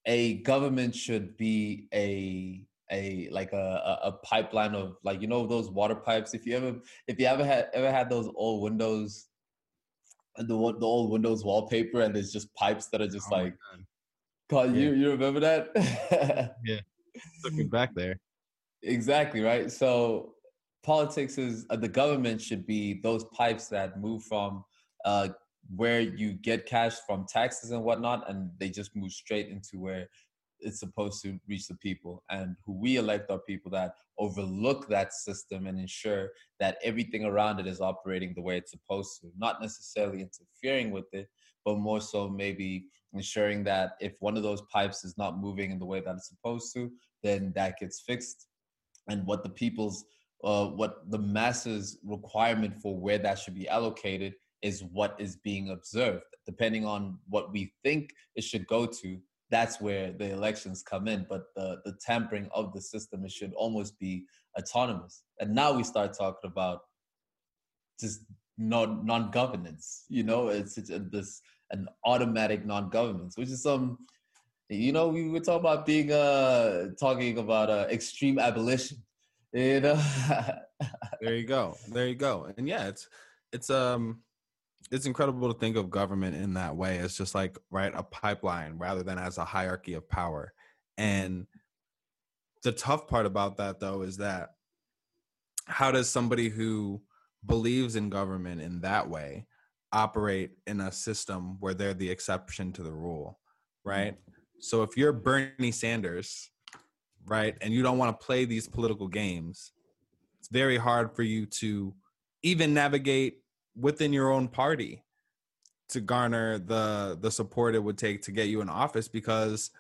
a government should be a a like a, a pipeline of like you know those water pipes if you ever if you ever had ever had those old windows the the old windows wallpaper and there's just pipes that are just oh like God, yeah. you you remember that? yeah, looking back there. Exactly right. So politics is uh, the government should be those pipes that move from uh, where you get cash from taxes and whatnot, and they just move straight into where it's supposed to reach the people. And who we elect are people that overlook that system and ensure that everything around it is operating the way it's supposed to, not necessarily interfering with it, but more so maybe ensuring that if one of those pipes is not moving in the way that it's supposed to, then that gets fixed. And what the people's, uh, what the masses' requirement for where that should be allocated is what is being observed. Depending on what we think it should go to, that's where the elections come in. But the, the tampering of the system, it should almost be autonomous. And now we start talking about just non non governance. You know, it's, it's this an automatic non-governance, which is some, you know, we were talking about being uh talking about uh, extreme abolition, you know, there you go. There you go. And yeah, it's it's um it's incredible to think of government in that way as just like right a pipeline rather than as a hierarchy of power. And the tough part about that though is that how does somebody who believes in government in that way operate in a system where they're the exception to the rule, right? Mm-hmm. So if you're Bernie Sanders, right, and you don't want to play these political games, it's very hard for you to even navigate within your own party to garner the the support it would take to get you in office because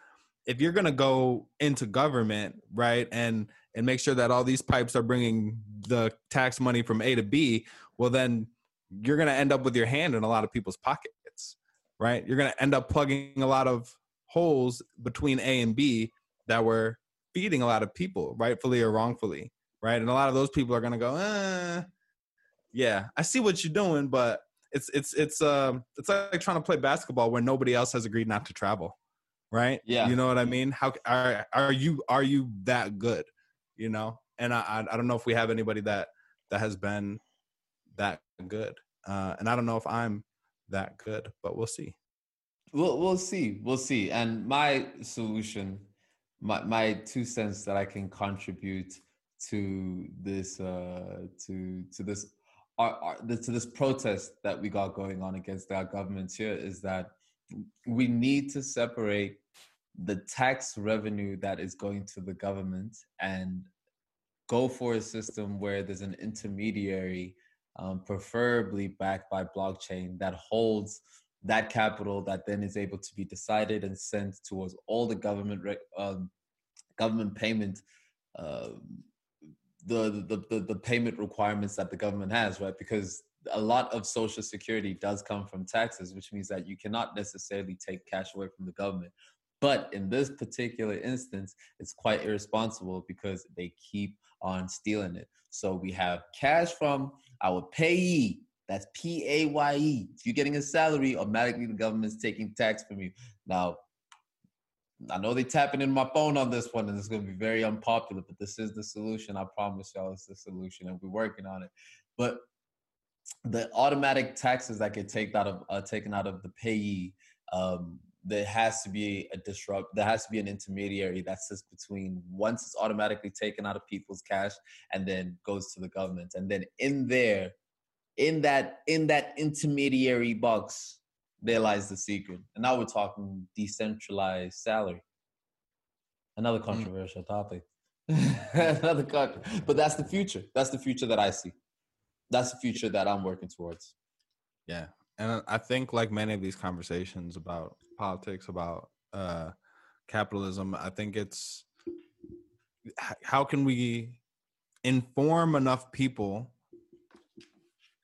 if you're going to go into government right and and make sure that all these pipes are bringing the tax money from A to B well then you're going to end up with your hand in a lot of people's pockets, right? You're going to end up plugging a lot of holes between A and B that were feeding a lot of people, rightfully or wrongfully, right? And a lot of those people are going to go, eh, yeah, I see what you're doing, but it's it's it's um it's like trying to play basketball where nobody else has agreed not to travel, right? Yeah, you know what I mean. How are are you are you that good, you know? And I I don't know if we have anybody that that has been that good. Uh, and I don't know if I'm that good, but we'll see. We'll we'll see. We'll see. And my solution, my my two cents that I can contribute to this uh, to to this uh, to this protest that we got going on against our government here is that we need to separate the tax revenue that is going to the government and go for a system where there's an intermediary um, preferably backed by blockchain that holds that capital that then is able to be decided and sent towards all the government um, government payment uh, the, the, the the payment requirements that the government has right because a lot of social security does come from taxes which means that you cannot necessarily take cash away from the government but in this particular instance it's quite irresponsible because they keep on stealing it so we have cash from our PAYE. That's P A Y E. If you're getting a salary, automatically the government's taking tax from you. Now, I know they're tapping in my phone on this one, and it's going to be very unpopular, but this is the solution. I promise y'all, it's the solution, and we're working on it. But the automatic taxes that get taken out of uh, taken out of the PAYE, um, there has to be a disrupt. There has to be an intermediary that sits between once it's automatically taken out of people's cash and then goes to the government, and then in there, in that in that intermediary box, there lies the secret. And now we're talking decentralized salary. Another mm. controversial mm. topic. Another country, but that's the future. That's the future that I see. That's the future that I'm working towards. Yeah, and I think like many of these conversations about politics, about uh, capitalism, I think it's how can we inform enough people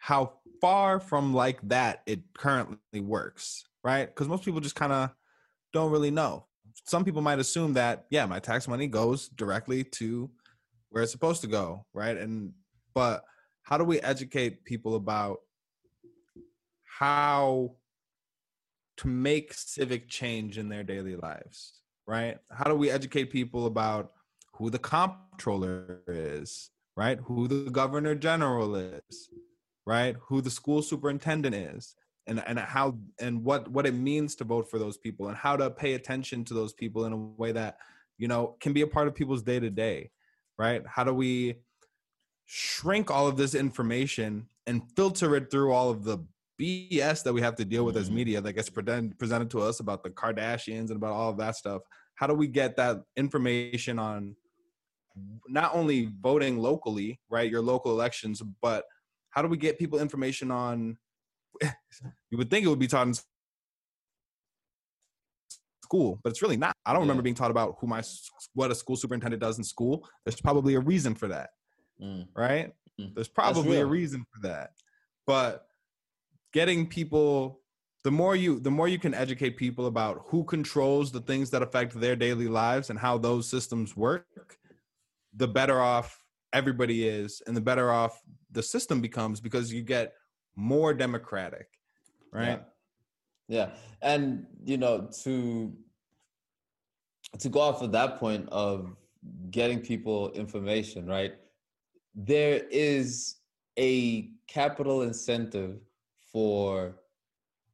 how far from like that it currently works, right? Because most people just kind of don't really know. Some people might assume that yeah, my tax money goes directly to where it's supposed to go, right? And but how do we educate people about how to make civic change in their daily lives, right? How do we educate people about who the comptroller is, right? Who the governor general is, right? Who the school superintendent is, and and how and what what it means to vote for those people, and how to pay attention to those people in a way that you know can be a part of people's day to day, right? How do we shrink all of this information and filter it through all of the BS that we have to deal with as mm-hmm. media that gets presented presented to us about the Kardashians and about all of that stuff. How do we get that information on not only voting locally, right, your local elections, but how do we get people information on? you would think it would be taught in school, but it's really not. I don't yeah. remember being taught about who my what a school superintendent does in school. There's probably a reason for that, mm. right? Mm. There's probably a reason for that, but getting people the more you the more you can educate people about who controls the things that affect their daily lives and how those systems work the better off everybody is and the better off the system becomes because you get more democratic right yeah, yeah. and you know to to go off of that point of getting people information right there is a capital incentive for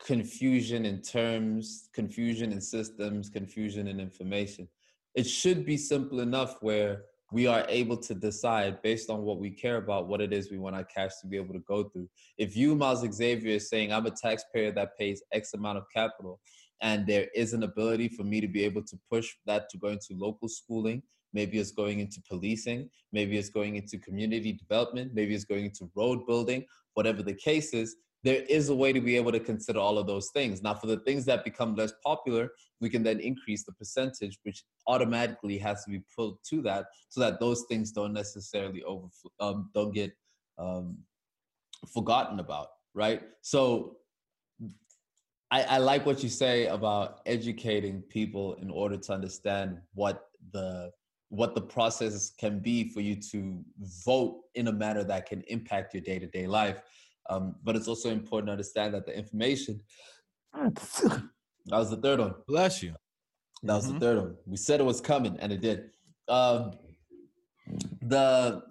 confusion in terms, confusion in systems, confusion in information. It should be simple enough where we are able to decide based on what we care about what it is we want our cash to be able to go through. If you, Miles Xavier, is saying I'm a taxpayer that pays X amount of capital, and there is an ability for me to be able to push that to go into local schooling, maybe it's going into policing, maybe it's going into community development, maybe it's going into road building, whatever the case is, there is a way to be able to consider all of those things. Now, for the things that become less popular, we can then increase the percentage, which automatically has to be pulled to that, so that those things don't necessarily over um, don't get um, forgotten about, right? So, I, I like what you say about educating people in order to understand what the what the process can be for you to vote in a manner that can impact your day to day life. Um, but it's also important to understand that the information. that was the third one. Bless you. That was mm-hmm. the third one. We said it was coming, and it did. Um, the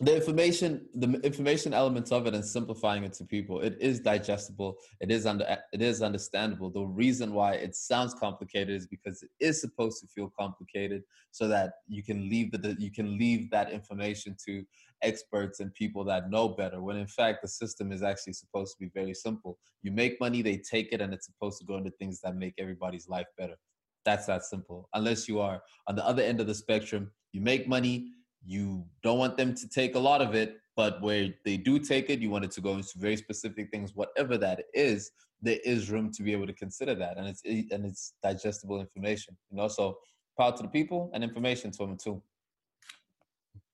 the information the information elements of it and simplifying it to people it is digestible it is under it is understandable the reason why it sounds complicated is because it is supposed to feel complicated so that you can leave the you can leave that information to experts and people that know better when in fact the system is actually supposed to be very simple you make money they take it and it's supposed to go into things that make everybody's life better that's that simple unless you are on the other end of the spectrum you make money you don't want them to take a lot of it, but where they do take it, you want it to go into very specific things, whatever that is. There is room to be able to consider that, and it's and it's digestible information. You know, so power to the people and information to them too.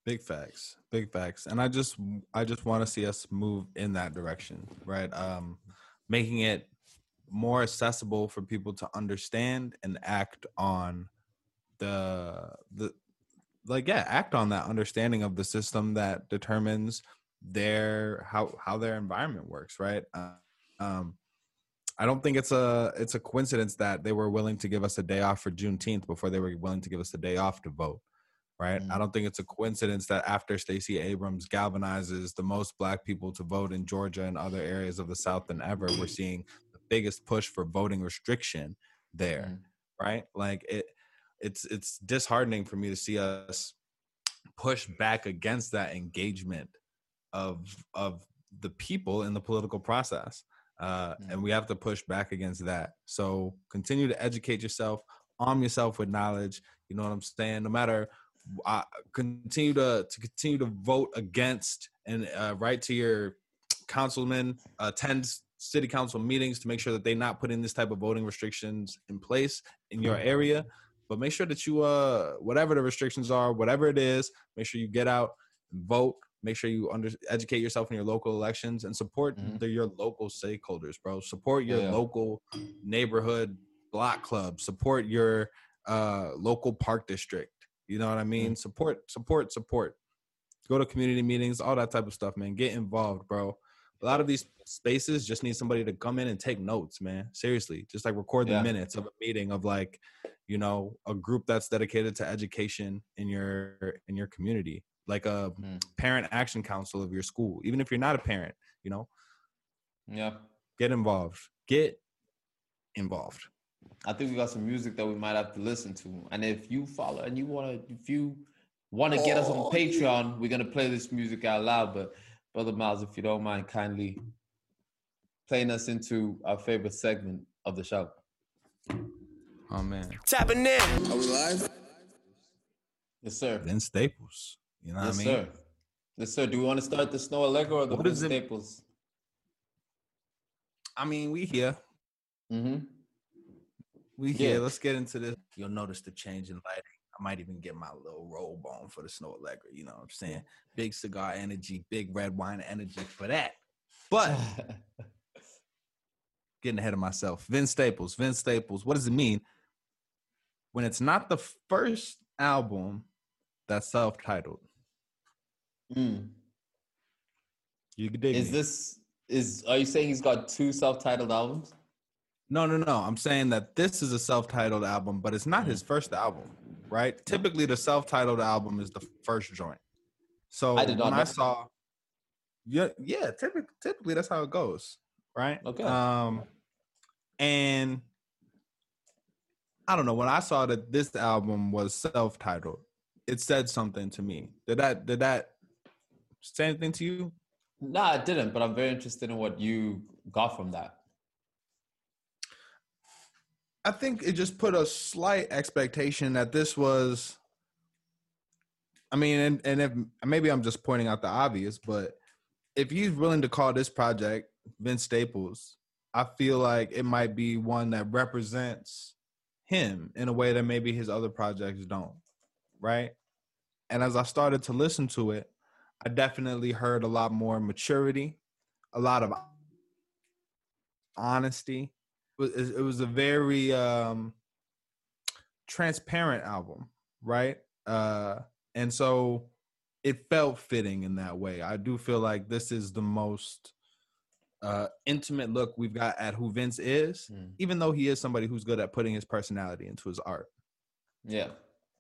Big facts, big facts, and I just I just want to see us move in that direction, right? Um, making it more accessible for people to understand and act on the the like yeah act on that understanding of the system that determines their how how their environment works right um i don't think it's a it's a coincidence that they were willing to give us a day off for juneteenth before they were willing to give us a day off to vote right mm-hmm. i don't think it's a coincidence that after stacey abrams galvanizes the most black people to vote in georgia and other areas of the south than ever we're seeing the biggest push for voting restriction there mm-hmm. right like it it's it's disheartening for me to see us push back against that engagement of of the people in the political process uh, mm. and we have to push back against that so continue to educate yourself arm yourself with knowledge you know what i'm saying no matter uh, continue to to continue to vote against and uh, write to your councilmen, attend city council meetings to make sure that they're not putting this type of voting restrictions in place in your area but make sure that you uh whatever the restrictions are, whatever it is, make sure you get out and vote. Make sure you under educate yourself in your local elections and support mm-hmm. the, your local stakeholders, bro. Support your yeah. local neighborhood block club. Support your uh local park district. You know what I mean? Mm-hmm. Support, support, support. Go to community meetings, all that type of stuff, man. Get involved, bro. A lot of these spaces just need somebody to come in and take notes, man. Seriously, just like record the yeah. minutes of a meeting of like, you know a group that's dedicated to education in your in your community like a mm. parent action council of your school even if you're not a parent you know yeah get involved get involved i think we got some music that we might have to listen to and if you follow and you want to if you want to get us on oh, patreon we're going to play this music out loud but brother miles if you don't mind kindly playing us into our favorite segment of the show Oh man. Tapping in. Are we live? Yes, sir. Then Staples. You know yes, what I mean? Sir. Yes, sir. Do we want to start the Snoh Aalegra or the what Staples? I mean, we here. Mm-hmm. We here. Yeah. Let's get into this. You'll notice the change in lighting. I might even get my little robe on for the Snoh Aalegra. You know what I'm saying? Big cigar energy, big red wine energy for that. But getting ahead of myself. Vince Staples. Vince Staples. What does it mean? when it's not the first album that's self-titled. Mm. You dig Is me. this is are you saying he's got two self-titled albums? No, no, no. I'm saying that this is a self-titled album, but it's not his first album, right? Typically the self-titled album is the first joint. So I did not when I saw, yeah, yeah, typically, typically that's how it goes, right? Okay. Um, and I don't know when I saw that this album was self-titled, it said something to me. Did that? Did that say anything to you? No, nah, it didn't. But I'm very interested in what you got from that. I think it just put a slight expectation that this was. I mean, and, and if maybe I'm just pointing out the obvious, but if he's willing to call this project Vince Staples, I feel like it might be one that represents him in a way that maybe his other projects don't, right? And as I started to listen to it, I definitely heard a lot more maturity, a lot of honesty, it was a very um, transparent album, right? Uh, and so it felt fitting in that way. I do feel like this is the most uh, intimate look we've got at who Vince is, mm. even though he is somebody who's good at putting his personality into his art. Yeah,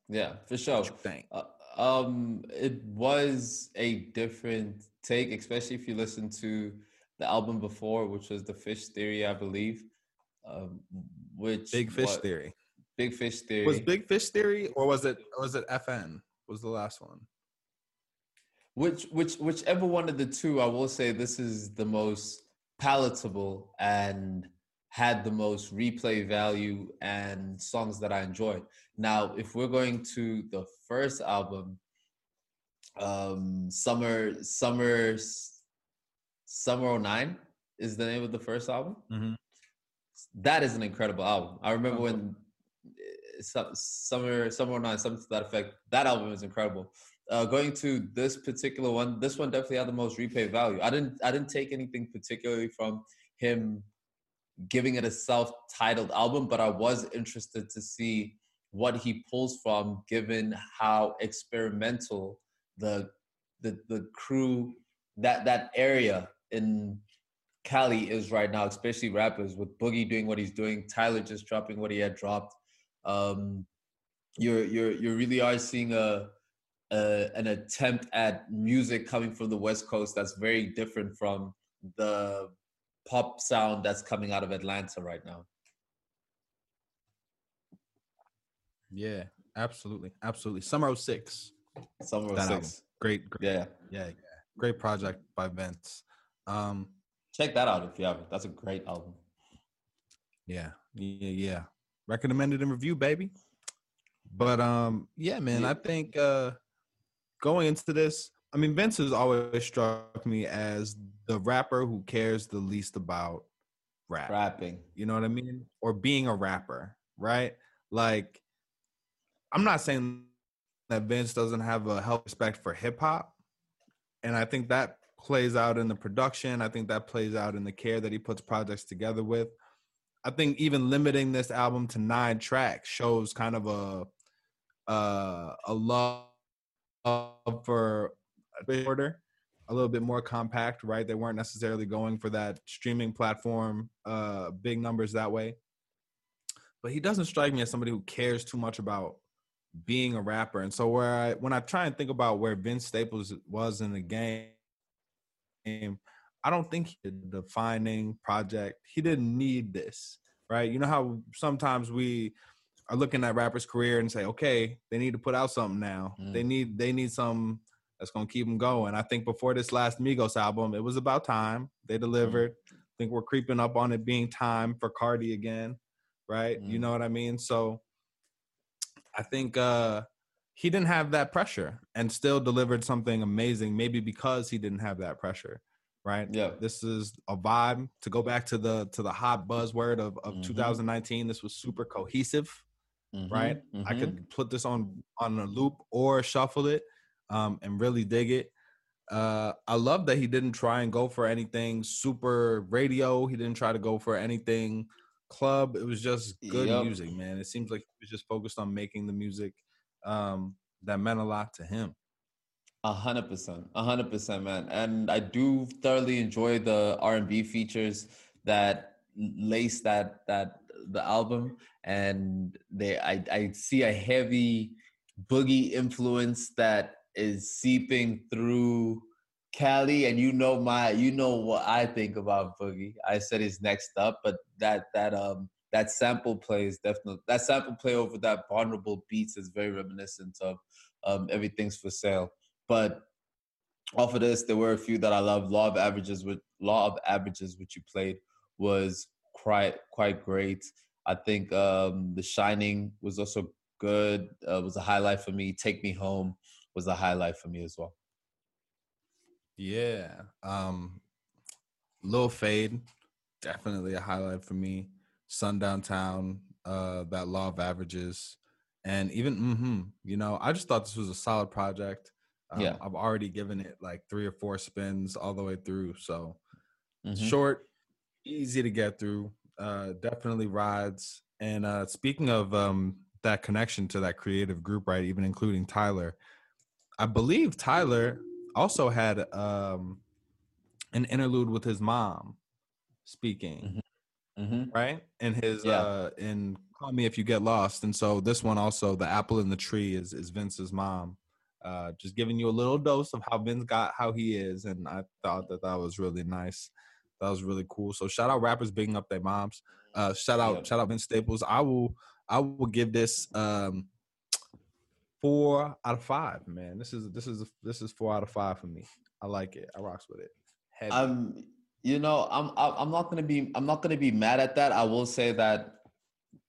yeah, for sure. Uh, um, it was a different take, especially if you listen to the album before, which was the Fish Theory, I believe um, which Big Fish what, Theory. Big Fish Theory was Big Fish Theory, or was it was it FM? Was the last one? Which which whichever one of the two, I will say this is the most palatable and had the most replay value and songs that I enjoyed. Now, if we're going to the first album, um, Summer Summer Summer 09 is the name of the first album. Mm-hmm that is an incredible album. I remember when uh, summer summer nine something to that effect. That album is incredible. Uh, going to this particular one, this one definitely had the most replay value. I didn't I didn't take anything particularly from him giving it a self-titled album, but I was interested to see what he pulls from, given how experimental the the the crew that that area in Cali is right now, especially rappers with Boogie doing what he's doing, Tyler just dropping what he had dropped. Um, you're you're you really are seeing a, a an attempt at music coming from the West Coast that's very different from the pop sound that's coming out of Atlanta right now. Yeah, absolutely, absolutely. Summer 06. Summer 06. Great, great, yeah, yeah, yeah. Great project by Vince. Um, Check that out if you haven't. That's a great album. Yeah, yeah, yeah. Recommended and review, baby. But um, yeah, man, yeah. I think uh going into this, I mean, Vince has always struck me as the rapper who cares the least about rap. Rapping. You know what I mean? Or being a rapper, right? Like, I'm not saying that Vince doesn't have a healthy respect for hip hop. And I think that plays out in the production. I think that plays out in the care that he puts projects together with. I think even limiting this album to nine tracks shows kind of a uh, a love for order, a little bit more compact, right? They weren't necessarily going for that streaming platform, uh, big numbers that way. But he doesn't strike me as somebody who cares too much about being a rapper. And so where I when I try and think about where Vince Staples was in the game game. I don't think he defining project. He didn't need this, right? You know how sometimes we are looking at rappers' career and say, okay, they need to put out something now. Mm. They need they need some that's gonna keep them going. I think before this last Migos album, it was about time they mm. delivered. Mm. I think we're creeping up on it being time for Cardi again, right? Mm. You know what I mean? So I think uh he didn't have that pressure and still delivered something amazing maybe because he didn't have that pressure right yeah this is a vibe to go back to the to the hot buzzword of, of mm-hmm. 2019 this was super cohesive mm-hmm. right mm-hmm. i could put this on on a loop or shuffle it um, and really dig it uh, i love that he didn't try and go for anything super radio he didn't try to go for anything club it was just good yep. music man it seems like he was just focused on making the music um, that meant a lot to him. A hundred percent, a hundred percent, man. And I do thoroughly enjoy the R and B features that lace that that the album, and they I I see a heavy boogie influence that is seeping through Cali, and you know my, you know what I think about Boogie. I said he's next up, but that that um that sample play is definitely that sample play over that vulnerable beats is very reminiscent of um everything's for sale. But off of this, there were a few that I love. Law of averages with Law of averages, which you played, was quite quite great. I think um The Shining was also good. Uh, was a highlight for me. Take Me Home was a highlight for me as well. Yeah. Um Lil Fade, definitely a highlight for me. Sundown Town, uh, that law of averages. And even mm-hmm, you know, I just thought this was a solid project. Um, yeah. I've already given it like three or four spins all the way through. So mm-hmm. short, easy to get through. Uh, definitely rides. And uh, speaking of um, that connection to that creative group, right? Even including Tyler, I believe Tyler also had um, an interlude with his mom speaking, mm-hmm. Mm-hmm. right? In his yeah. uh, in "Call Me If You Get Lost," and so this one also, the apple in the tree is is Vince's mom. Uh, just giving you a little dose of how Vince got how he is, and I thought that that was really nice. That was really cool. So shout out rappers bigging up their moms. Uh, shout out, yeah. shout out Vince Staples. I will, I will give this um, four out of five. Man, this is this is this is four out of five for me. I like it. I rocks with it. Heavy. Um, you know, I'm I'm not gonna be I'm not gonna be mad at that. I will say that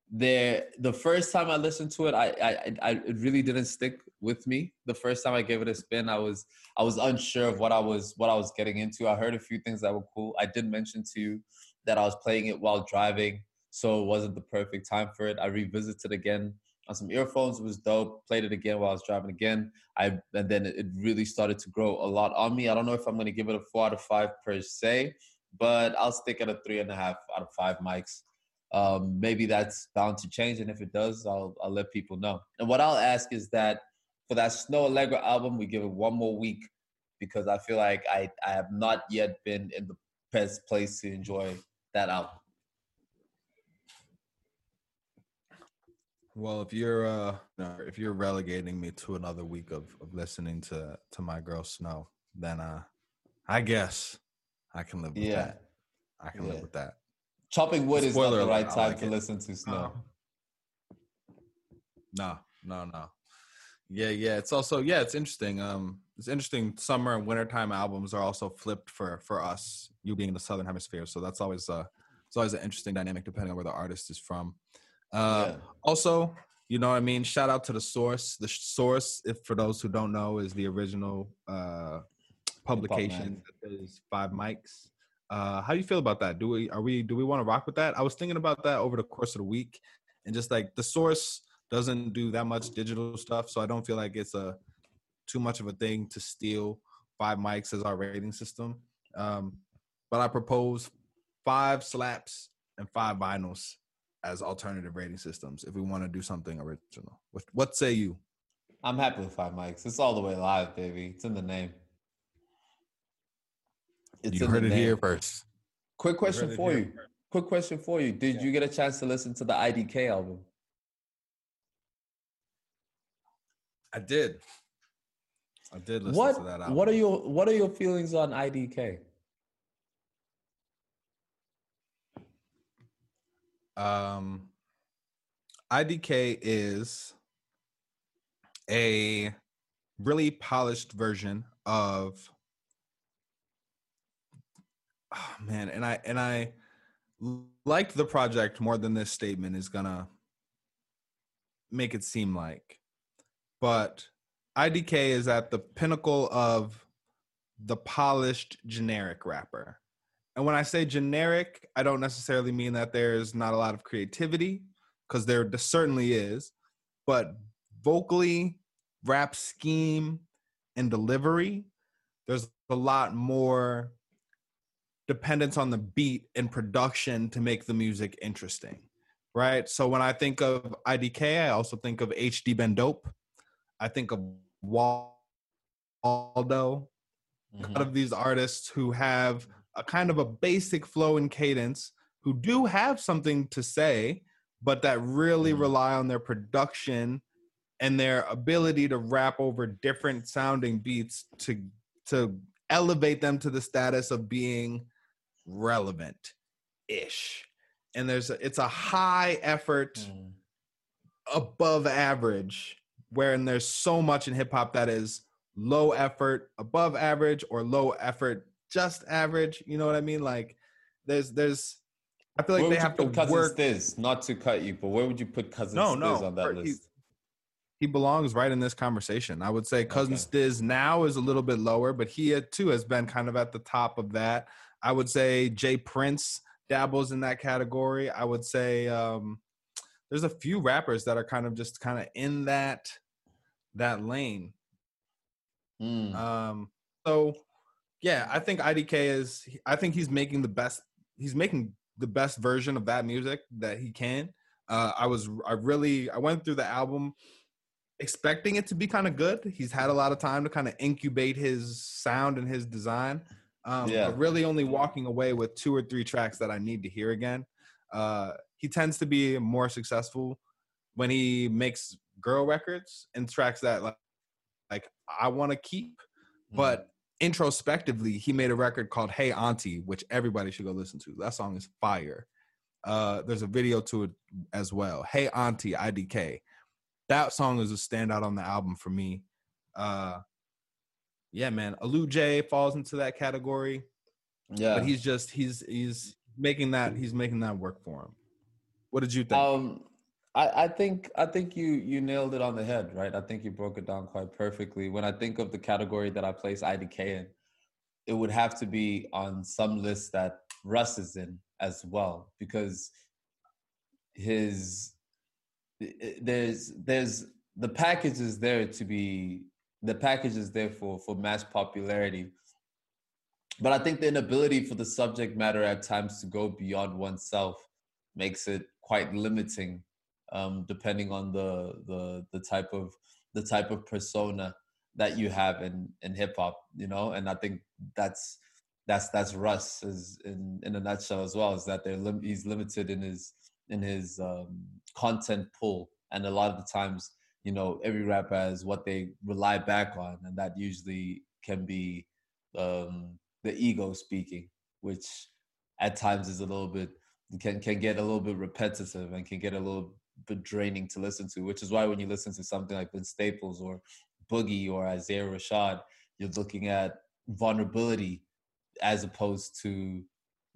there the first time I listened to it, I, I I it really didn't stick with me. The first time I gave it a spin, I was I was unsure of what I was what I was getting into. I heard a few things that were cool. I did mention to you that I was playing it while driving, so it wasn't the perfect time for it. I revisited again on some earphones. It was dope. Played it again while I was driving again. I and then it really started to grow a lot on me. I don't know if I'm gonna give it a four out of five per se, but I'll stick at a three and a half out of five mics. Um, maybe that's bound to change, and if it does, I'll I'll let people know. And what I'll ask is that for that Snoh Aalegra album, we give it one more week because I feel like I I have not yet been in the best place to enjoy that album. Well, if you're uh if you're relegating me to another week of, of listening to to my girl Snoh, then uh I guess I can live with yeah. that. I can yeah. live with that. Chopping wood Spoiler is not the right time like to it. listen to Snoh. No, no, no. Yeah, yeah. It's also yeah, it's interesting. Um it's interesting summer and wintertime albums are also flipped for for us, you being in the southern hemisphere. So that's always uh it's always an interesting dynamic depending on where the artist is from. Uh yeah. also, you know what I mean? Shout out to the source. The source, if for those who don't know, is the original uh publication that is five mics. Uh, how do you feel about that? Do we are we do we want to rock with that? I was thinking about that over the course of the week, and just like the source doesn't do that much digital stuff, so I don't feel like it's a too much of a thing to steal five mics as our rating system. Um, but I propose five slaps and five vinyls as alternative rating systems if we want to do something original. What, what say you? I'm happy with five mics. It's all the way live, baby. It's in the name. It's you heard it name. here first. Quick question for you. First. Quick question for you. Did yeah. you get a chance to listen to the IDK album? I did. I did listen what, to that album. What are your What are your feelings on IDK? Um, IDK is a really polished version of oh, man, and I and I liked the project more than this statement is gonna make it seem like. But IDK is at the pinnacle of the polished generic rapper. And when I say generic, I don't necessarily mean that there's not a lot of creativity, because there certainly is, but vocally, rap scheme, and delivery, there's a lot more dependence on the beat and production to make the music interesting, right? So when I think of IDK, I also think of HD Ben Dope. I think of Waldo. Mm-hmm. A lot of these artists who have a kind of a basic flow and cadence, who do have something to say, but that really mm-hmm. rely on their production and their ability to rap over different sounding beats to to elevate them to the status of being relevant ish and there's a, it's a high effort mm. above average wherein there's so much in hip hop that is low effort above average or low effort just average you know what i mean like there's there's i feel like where they have to cousin work this not to cut you but where would you put cousin no, no, on that list he belongs right in this conversation. I would say Cousin okay. Stiz now is a little bit lower, but he too has been kind of at the top of that. I would say J. Prince dabbles in that category. I would say um, there's a few rappers that are kind of just kind of in that that lane. Mm. Um, so yeah, I think IDK is. I think he's making the best. He's making the best version of that music that he can. Uh, I was. I really. I went through the album expecting it to be kind of good. He's had a lot of time to kind of incubate his sound and his design. Um, yeah. Really only walking away with two or three tracks that I need to hear again. Uh, he tends to be more successful when he makes girl records and tracks that like, like I want to keep. Mm. But introspectively, he made a record called Hey Auntie, which everybody should go listen to. That song is fire. Uh, there's a video to it as well. Hey Auntie, IDK that song is a standout on the album for me. Uh, yeah, man, Alu J falls into that category. Yeah, but he's just he's he's making that he's making that work for him. What did you think? Um, I, I think I think you you nailed it on the head, right? I think you broke it down quite perfectly. When I think of the category that I place IDK in, it would have to be on some list that Russ is in as well, because his eh, there's there's the package is there to be the package is there for for mass popularity but i think the inability for the subject matter at times to go beyond oneself makes it quite limiting um, depending on the the the type of the type of persona that you have in in hip hop you know? And i think that's that's that's russ is in in a nutshell as well is that they're lim- he's limited in his in his um, content pool, and a lot of the times, you know, every rapper has what they rely back on, and that usually can be um, the ego speaking, which at times is a little bit can can get a little bit repetitive and can get a little bit draining to listen to. Which is why when you listen to something like Vince Staples or Boogie or Isaiah Rashad, you're looking at vulnerability as opposed to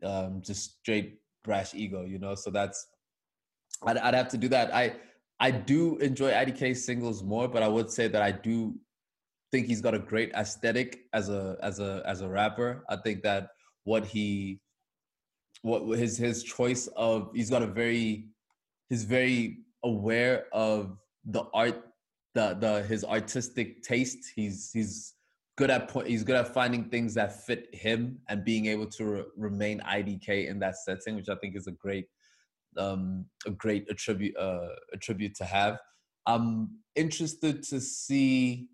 um, just straight brash ego, you know. So that's I'd, I'd have to do that. I I do enjoy IDK singles more, but I would say that I do think he's got a great aesthetic as a as a as a rapper. I think that what he what his his choice of he's got a very he's very aware of the art the the his artistic taste. He's he's good at point he's good at finding things that fit him and being able to re- remain IDK in that setting, which I think is a great um, a great attribute uh, attribute to have. I'm interested to see.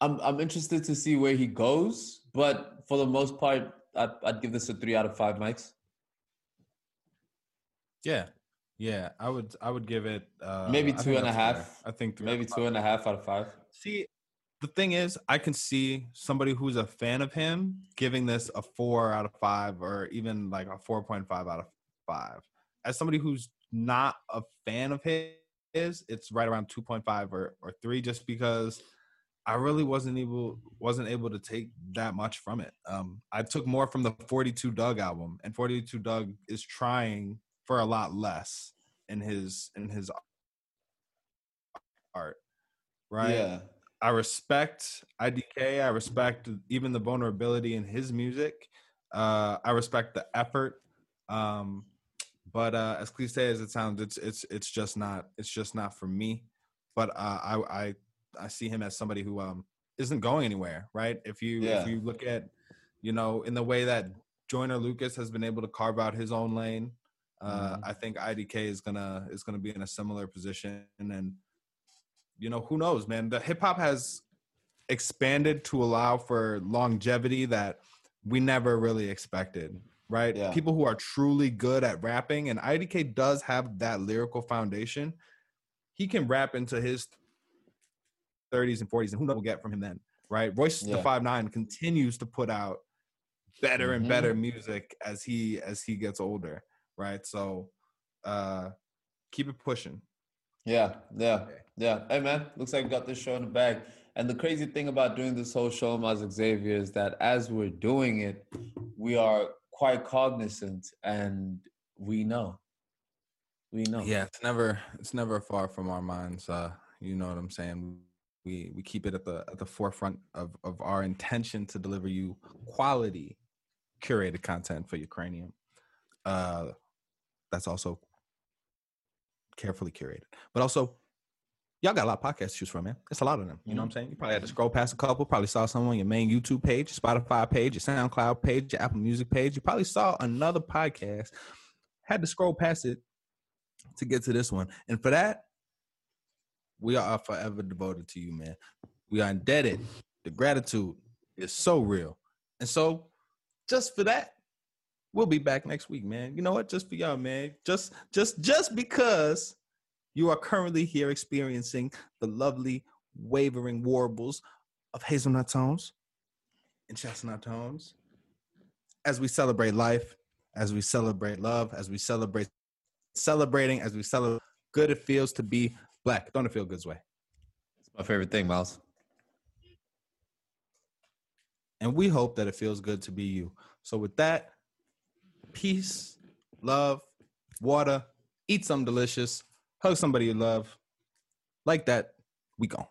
I'm I'm interested to see where he goes, but for the most part, I'd, I'd give this a three out of five mics. Yeah, yeah, I would I would give it uh, maybe two and a half. Fair. I think maybe two and a half out of five. See, the thing is, I can see somebody who's a fan of him giving this a four out of five, or even like a four point five out of five. As somebody who's not a fan of his, it's right around two point five or or three, just because I really wasn't able wasn't able to take that much from it. Um, I took more from the Forty Two Dugg album, and Forty Two Dugg is trying for a lot less in his in his art, right? Yeah. I respect IDK. I respect even the vulnerability in his music. Uh, I respect the effort. Um, but uh, as cliche as it sounds, it's it's it's just not it's just not for me. But uh, I I I see him as somebody who um isn't going anywhere, right? If you yeah. if you look at you know in the way that Joyner Lucas has been able to carve out his own lane, uh, mm-hmm. I think IDK is gonna is gonna be in a similar position. And you know who knows, man? The hip hop has expanded to allow for longevity that we never really expected right? Yeah. People who are truly good at rapping, and IDK does have that lyrical foundation. he can rap into his 30s and 40s, and who knows what we'll get from him then, right? Royce yeah. the Five Nine continues to put out better and mm-hmm. better music as he as he gets older, right? So uh keep it pushing. Yeah, yeah, yeah. Hey man, looks like we got this show in the bag. And the crazy thing about doing this whole show, Miles Xavier, is that as we're doing it, we are quite cognizant and we know. We know. Yeah, it's never it's never far from our minds. Uh, you know what I'm saying? We we keep it at the at the forefront of, of our intention to deliver you quality curated content for your cranium. Uh that's also carefully curated. But also y'all got a lot of podcasts to choose from, man. It's a lot of them. You know what I'm mm-hmm. saying? You probably had to scroll past a couple. Probably saw some on your main YouTube page, Spotify page, your SoundCloud page, your Apple Music page. You probably saw another podcast, had to scroll past it to get to this one. And for that, we are forever devoted to you, man. We are indebted. The gratitude is so real. And so, just for that, we'll be back next week, man. You know what? Just for y'all, man. Just, just, just because you are currently here experiencing the lovely wavering warbles of hazelnut tones and chestnut tones as we celebrate life, as we celebrate love, as we celebrate celebrating, as we celebrate good it feels to be black. Don't it feel good, way? It's my favorite thing, Miles. And we hope that it feels good to be you. So with that, peace, love, water, eat something delicious hug somebody you love. Like that, we go.